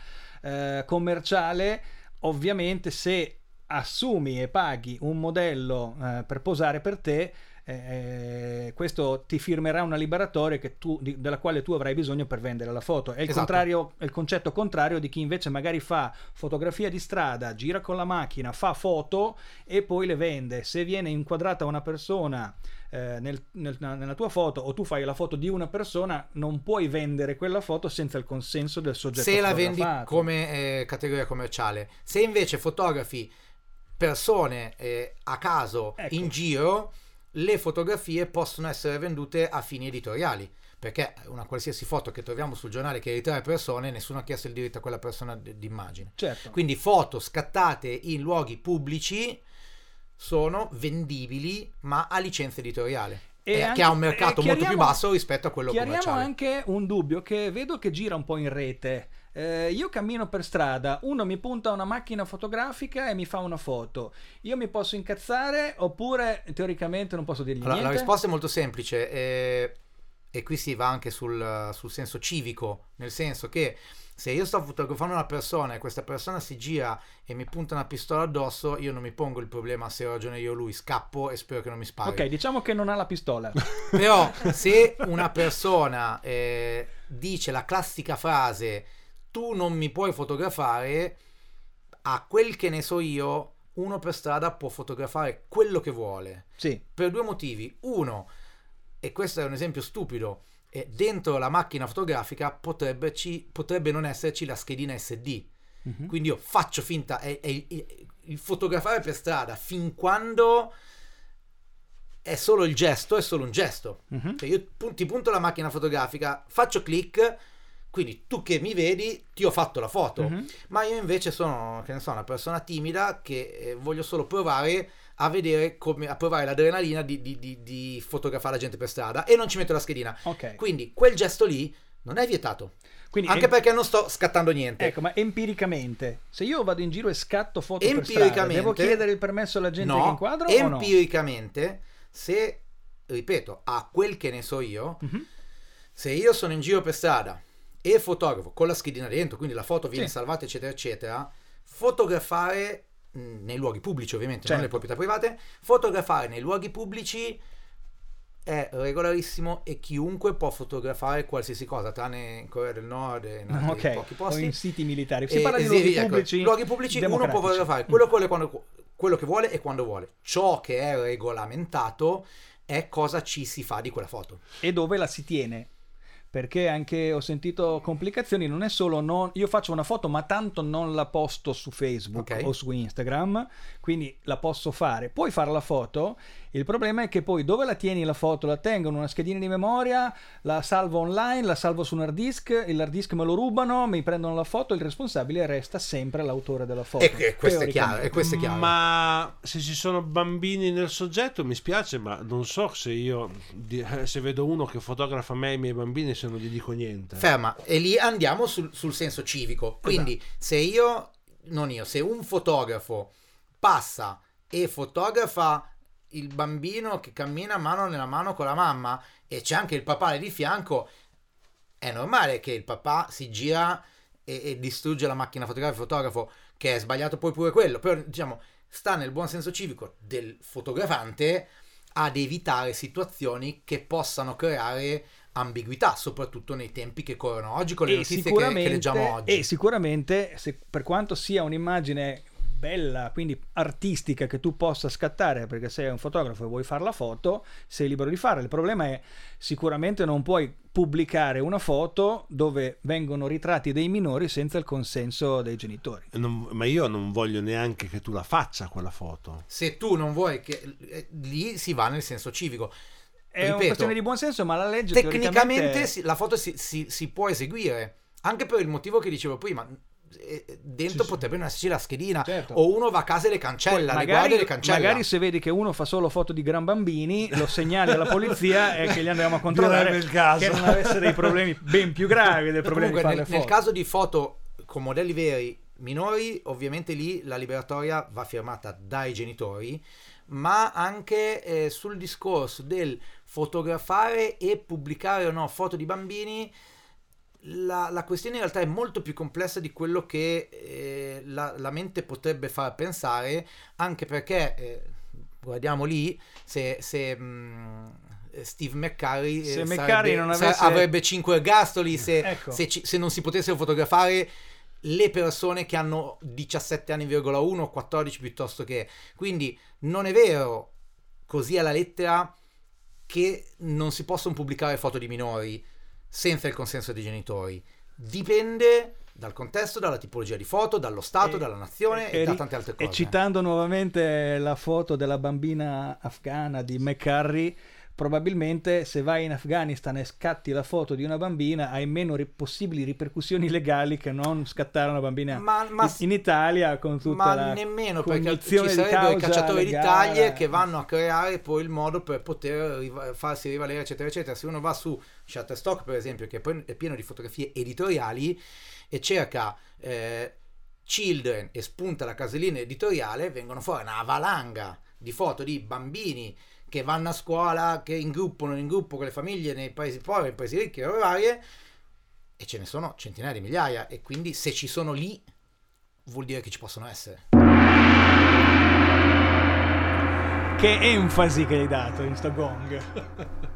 eh, commerciale, ovviamente se assumi e paghi un modello eh, per posare per te, eh, questo ti firmerà una liberatoria che tu- di- della quale tu avrai bisogno per vendere la foto. È il,
Esatto.
è il concetto contrario di chi invece magari fa fotografia di strada, gira con la macchina, fa foto e poi le vende. Se viene inquadrata una persona eh, nel- nel- nella tua foto o tu fai la foto di una persona, non puoi vendere quella foto senza il consenso del soggetto
se la vendi come eh, categoria commerciale. Se invece fotografi persone eh, a caso
Ecco.
in giro, le fotografie possono essere vendute a fini editoriali. Perché una qualsiasi foto che troviamo sul giornale che è di tre persone, nessuno ha chiesto il diritto a quella persona d'immagine.
Certo.
Quindi foto scattate in luoghi pubblici sono vendibili, ma a licenza editoriale.
E
eh,
anche-
che ha un mercato molto più
chiariamo-
basso rispetto a quello
Chiariamo
commerciale.
anche un dubbio che vedo che gira un po' in rete. Eh, io cammino per strada, uno mi punta una macchina fotografica e mi fa una foto. Io mi posso incazzare oppure teoricamente non posso dirgli
Allora, la
niente?
risposta è molto semplice eh, e qui si va anche sul, sul senso civico, nel senso che se io sto fotografando una persona e questa persona si gira e mi punta una pistola addosso, io non mi pongo il problema se ho ragione io o lui, scappo e spero che non mi spari.
Ok, diciamo che non ha la pistola.
Però se una persona eh, dice la classica frase tu non mi puoi fotografare, a quel che ne so io, uno per strada può fotografare quello che vuole.
sì.
Per due motivi. Uno, e questo è un esempio stupido, eh, dentro la macchina fotografica potrebbe, ci- potrebbe non esserci la schedina SD.
Mhm.
Quindi io faccio finta, è, è il, il- fotografare per strada fin quando è solo il gesto, è solo un gesto.
Mhm.
Cioè io ti punto la macchina fotografica, faccio click, quindi tu che mi vedi ti ho fatto la foto.
Mhm.
Ma io invece sono, che ne so, una persona timida che eh, voglio solo provare a vedere come, a provare l'adrenalina di, di- di- di fotografare la gente per strada e non ci metto la schedina.
Ok.
Quindi quel gesto lì non è vietato.
Quindi
Anche
em-
perché non sto scattando niente.
Ecco, ma empiricamente, se io vado in giro e scatto foto per strada,
Empiricamente-
devo chiedere il permesso alla gente che
no,
inquadro o no?
empiricamente, se, ripeto, a quel che ne so io,
Mhm.
se io sono in giro per strada e fotografo con la schedina dentro, quindi la foto viene
Sì.
salvata, eccetera, eccetera, fotografare nei luoghi pubblici, ovviamente, non
Certo.
nelle proprietà private, fotografare nei luoghi pubblici è regolarissimo e chiunque può fotografare qualsiasi cosa, tranne in Corea del Nord e in altri
Ok,
pochi
o
posti.
in siti militari. Si
E-
parla di
e
luoghi
ecco,
pubblici.
luoghi pubblici uno può fotografare quello, quello, quando- quello che vuole e quando vuole. Ciò che è regolamentato è cosa ci si fa di quella foto.
e dove la si tiene. Perché anche ho sentito complicazioni, non è solo non, io faccio una foto ma tanto non la posto su Facebook
Ok.
o su Instagram, quindi la posso fare. Puoi fare la foto, il problema è che poi dove la tieni la foto? La tengo in una schedina di memoria, la salvo online, la salvo su un hard disk, il hard disk me lo rubano, mi prendono la foto, il responsabile resta sempre l'autore della foto.
E, e questo è chiaro. E questo è chiaro.
Ma se ci sono bambini nel soggetto mi spiace, ma non so se io se vedo uno che fotografa me e i miei bambini se non gli dico niente.
Ferma, e lì andiamo sul, sul senso civico. Quindi, se io, non io, se un fotografo passa e fotografa il bambino che cammina mano nella mano con la mamma e c'è anche il papà lì di fianco, è normale che il papà si gira e, e distrugge la macchina fotografica fotografo, che è sbagliato poi pure quello. Però, diciamo, sta nel buon senso civico del fotografante ad evitare situazioni che possano creare ambiguità, soprattutto nei tempi che corrono oggi con le
e
notizie che, che leggiamo oggi.
e sicuramente se- per quanto sia un'immagine bella, quindi artistica che tu possa scattare perché sei un fotografo e vuoi fare la foto, sei libero di farla. Il problema è sicuramente non puoi pubblicare una foto dove vengono ritratti dei minori senza il consenso dei genitori.
Non- ma io non voglio neanche che tu la faccia quella foto.
Se tu non vuoi che eh, lì si va nel senso civico.
È una
Ripeto,
questione di buonsenso, ma la legge
Tecnicamente
teoricamente-
si- la foto si, si- si può eseguire, anche per il motivo che dicevo prima. Eh, Dentro
Sì,
potrebbe non esserci la schedina
Certo.
o uno va a casa e le cancella, le guarda e le cancella.
magari se vedi che uno fa solo foto di gran bambini, lo segnali alla polizia e che li andiamo a controllare
il caso.
che non avesse dei problemi ben più gravi del problema
Comunque, nel, nel caso di foto con modelli veri minori, ovviamente lì la liberatoria va firmata dai genitori, ma anche eh, sul discorso del fotografare e pubblicare o no foto di bambini. La, la questione in realtà è molto più complessa di quello che eh, la, la mente potrebbe far pensare, anche perché eh, guardiamo lì se, se, mh, Steve McCurry eh,
Se
sarebbe-
McCurry non
sa-
avesse-
avrebbe 5 ergastoli se,
Ecco.
se, ci- se non si potessero fotografare le persone che hanno 17 anni,1 o 14 piuttosto che quindi non è vero così alla lettera che non si possono pubblicare foto di minori senza il consenso dei genitori dipende dal contesto, dalla tipologia di foto, dallo stato,
E-
dalla nazione e, da
ri-
tante altre
e
cose.
citando nuovamente la foto della bambina afghana di McCurry, probabilmente se vai in Afghanistan e scatti la foto di una bambina hai meno ri- possibili ripercussioni legali che non scattare una bambina
Ma- ma-
in, in Italia con tutta
ma
la
nemmeno perché ci
di
sarebbero i cacciatori di
legale.
taglie che vanno a creare poi il modo per poter riva- farsi rivalere eccetera eccetera se uno va su Shutterstock per esempio che è pieno di fotografie editoriali e cerca eh, children e spunta la casellina editoriale vengono fuori una valanga di foto di bambini che vanno a scuola che in gruppo non in gruppo con le famiglie nei paesi poveri nei paesi ricchi varie e ce ne sono centinaia di migliaia e quindi se ci sono lì vuol dire che ci possono essere
che enfasi che hai dato in sto gong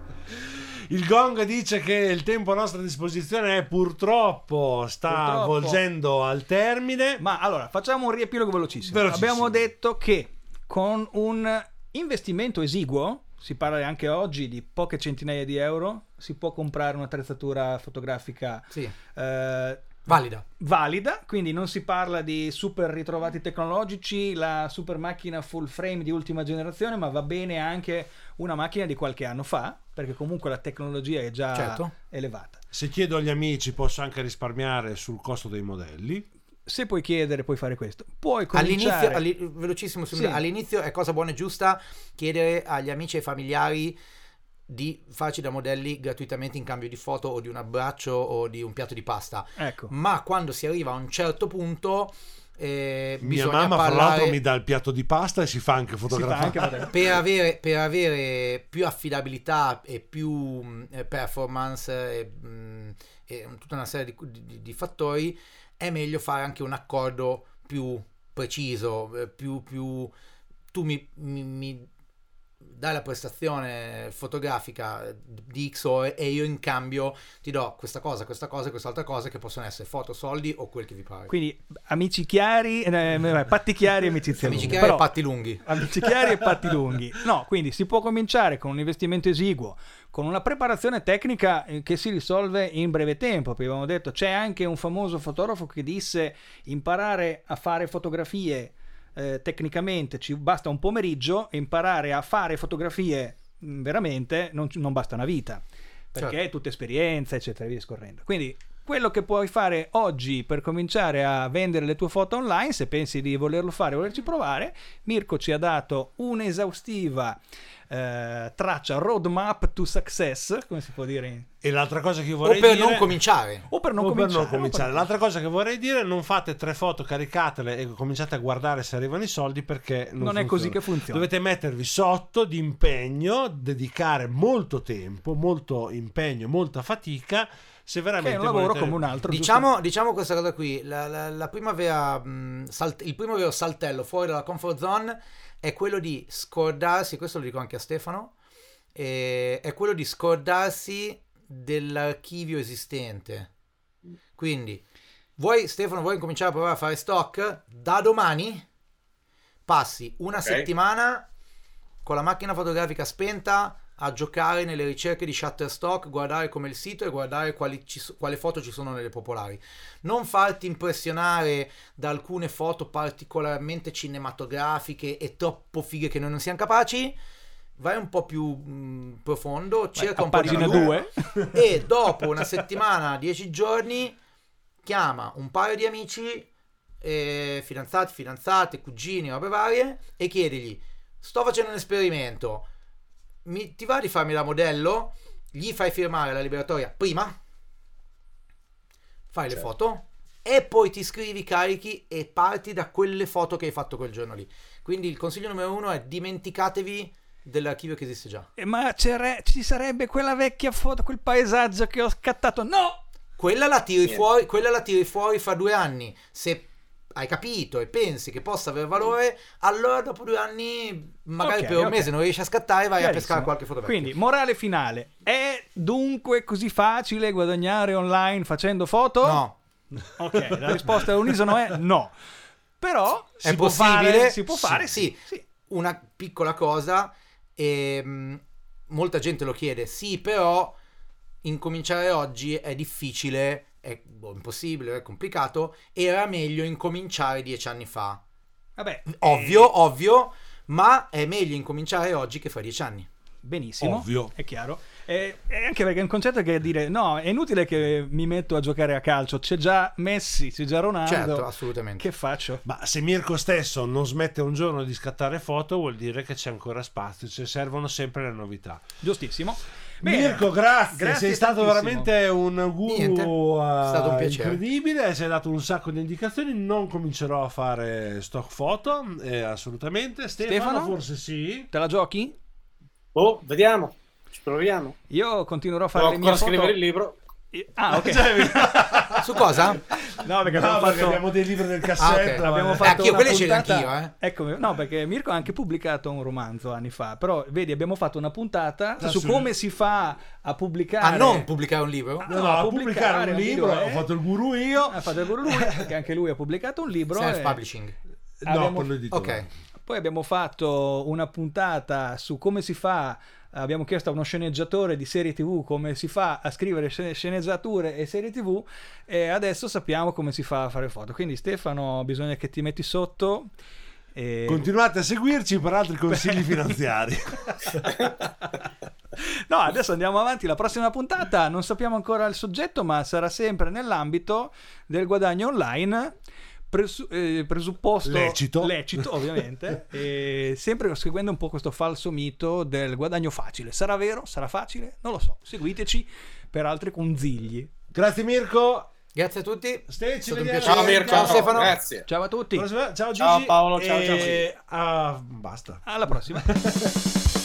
Il Gong dice che il tempo a nostra disposizione è purtroppo sta
Purtroppo.
volgendo al termine.
Ma allora, facciamo un riepilogo velocissimo.
Velocissimo.
Abbiamo detto che con un investimento esiguo, si parla anche oggi di poche centinaia di euro, si può comprare un'attrezzatura fotografica
sì
eh,
valida
valida, quindi non si parla di super ritrovati tecnologici, la super macchina full frame di ultima generazione, ma va bene anche una macchina di qualche anno fa, perché comunque la tecnologia è già
Certo.
elevata.
Se chiedo agli amici posso anche risparmiare sul costo dei modelli.
Se puoi chiedere, puoi fare questo. Puoi
all'inizio
cominciare...
alli- velocissimo
Sì.
All'inizio è cosa buona e giusta chiedere agli amici e ai familiari di farci da modelli gratuitamente in cambio di foto o di un abbraccio o di un piatto di pasta
Ecco.
ma quando si arriva a un certo punto eh,
Mia mamma, fra
parlare
l'altro, mi dà il piatto di pasta e si fa anche
fa
fotografare.
anche
per avere, per avere più affidabilità e più eh, performance e, mh, e tutta una serie di, di- di fattori è meglio fare anche un accordo più preciso eh, più, più tu mi, mi- mi dai la prestazione fotografica di X ore e io in cambio ti do questa cosa, questa cosa e quest'altra cosa che possono essere foto, soldi o quel che vi pare.
Quindi amici chiari, eh, patti chiari e amicizia
Amici
lunga.
chiari e patti lunghi.
amici chiari e patti lunghi. No, quindi si può cominciare con un investimento esiguo, con una preparazione tecnica eh, che si risolve in breve tempo. Perché abbiamo detto c'è anche un famoso fotografo che disse imparare a fare fotografie eh, tecnicamente ci basta un pomeriggio imparare a fare fotografie mh, veramente non, non basta una vita perché
Certo.
è tutta esperienza eccetera via discorrendo quindi quello che puoi fare oggi per cominciare a vendere le tue foto online se pensi di volerlo fare volerci provare Mirko ci ha dato un'esaustiva eh, traccia roadmap to success come si può dire in-
E l'altra cosa che io
O
vorrei
per
dire...
non cominciare.
o per non
o per
cominciare,
non cominciare.
o per-
L'altra cosa che vorrei dire, non fate tre foto, caricatele e cominciate a guardare se arrivano i soldi perché non,
Non è così che funziona.
Dovete mettervi sotto di impegno, dedicare molto tempo, molto impegno, molta fatica. Se
che
veramente
è un lavoro
volete-
come un altro
Diciamo, diciamo questa cosa qui, la, la- la prima vera, mh, salt- il primo vero saltello fuori dalla comfort zone è quello di scordarsi, questo lo dico anche a Stefano, eh, è quello di scordarsi dell'archivio esistente. Quindi, vuoi Stefano, vuoi cominciare a provare a fare stock? Da domani passi una
Ok.
settimana con la macchina fotografica spenta a giocare nelle ricerche di Shutterstock, guardare come il sito e guardare quali, ci quale foto ci sono nelle popolari. Non farti impressionare da alcune foto particolarmente cinematografiche e troppo fighe che noi non siamo capaci. Vai un po' più mh, profondo,
Vai
cerca un po' di
2
e dopo una settimana, dieci giorni, chiama un paio di amici, eh, fidanzati, fidanzate, cugini, robe varie, e chiedigli, sto facendo un esperimento, mi- ti va di farmi da modello? Gli fai firmare la liberatoria prima, fai le
Certo.
foto, e poi ti scrivi, carichi e parti da quelle foto che hai fatto quel giorno lì. Quindi il consiglio numero uno è dimenticatevi dell'archivio che esiste già.
Eh, ma c'era- ci sarebbe quella vecchia foto quel paesaggio che ho scattato no
Quella la tiri
Niente.
fuori, quella la tiri fuori fra due anni. Se hai capito e pensi che possa avere valore, allora dopo due anni, magari
Ok,
per un
ok.
mese non riesci a scattare, vai a pescare qualche foto vecchia.
Quindi, morale finale: è dunque così facile guadagnare online facendo foto?
no,
Ok, la risposta all'unisono è no. Però
è
si può
possibile.
fare, si può fare,
sì,
sì. sì.
Una piccola cosa, ehm, molta gente lo chiede, sì, però incominciare oggi è difficile è boh, impossibile, è complicato, era meglio incominciare dieci anni fa.
Vabbè,
Ovvio,
eh,
ovvio, ma è meglio incominciare oggi che fra dieci anni.
benissimo,
Ovvio.
è chiaro. E, e anche perché è un concetto che è dire no, è inutile che mi metto a giocare a calcio, c'è già Messi, c'è già Ronaldo.
Certo, assolutamente.
Che faccio?
Ma se Mirko stesso non smette un giorno di scattare foto, vuol dire che c'è ancora spazio, ci servono sempre le novità.
Giustissimo.
Mirko, grazie, sei stato
tantissimo.
veramente un guru
stato un piacere.
incredibile, ci hai dato un sacco di indicazioni, non comincerò a fare stock foto, eh, assolutamente. Stefano,
Stefano?
forse sì.
Te la giochi?
Oh, vediamo. Ci proviamo.
Io continuerò a fare
Devo
le mie
ancora
foto.
scrivere il libro.
Ah, ok.
Su cosa?
No, perché
No,
abbiamo
perché
fatto
abbiamo dei libri del
Ah,
cassetto.
ok.
abbiamo
eh.
fatto
anch'io,
una
quelli ce li ho
puntata-
anch'io, eh.
Eccomi, no, perché Mirko ha anche pubblicato un romanzo anni fa, però vedi, abbiamo fatto una puntata
Ah,
su
sul-
come si fa a pubblicare
A non pubblicare un libro?
Ah,
No, no,
No, a
pubblicare
pubblicare
un
un
libro,
libro,
ho
eh.
fatto il guru io.
ha fatto pure lui, perché anche lui ha pubblicato un libro. e
Self-publishing.
No,
abbiamo-
con l'editore.
Ok.
Poi abbiamo fatto una puntata su come si fa. Abbiamo chiesto a uno sceneggiatore di serie TV come si fa a scrivere scene- sceneggiature e serie TV e adesso sappiamo come si fa a fare foto. Quindi Stefano bisogna che ti metti sotto. E...
Continuate a seguirci per altri consigli finanziari.
No, adesso andiamo avanti. La prossima puntata non sappiamo ancora il soggetto, ma sarà sempre nell'ambito del guadagno online. Presu- eh, presupposto
Lecito.
lecito, ovviamente, e sempre seguendo un po' questo falso mito del guadagno facile. Sarà vero? Sarà facile? Non lo so. Seguiteci per altri consigli.
Grazie Mirko.
Grazie a tutti.
Ste,
È
ci
stato un
vediamo.
piacere.
Ciao Mirko,
Ciao, Stefano.
grazie.
Ciao a tutti,
Ciao Gigi.
Ciao, Paolo, ciao,
E-
ciao.
ah, basta.
alla prossima.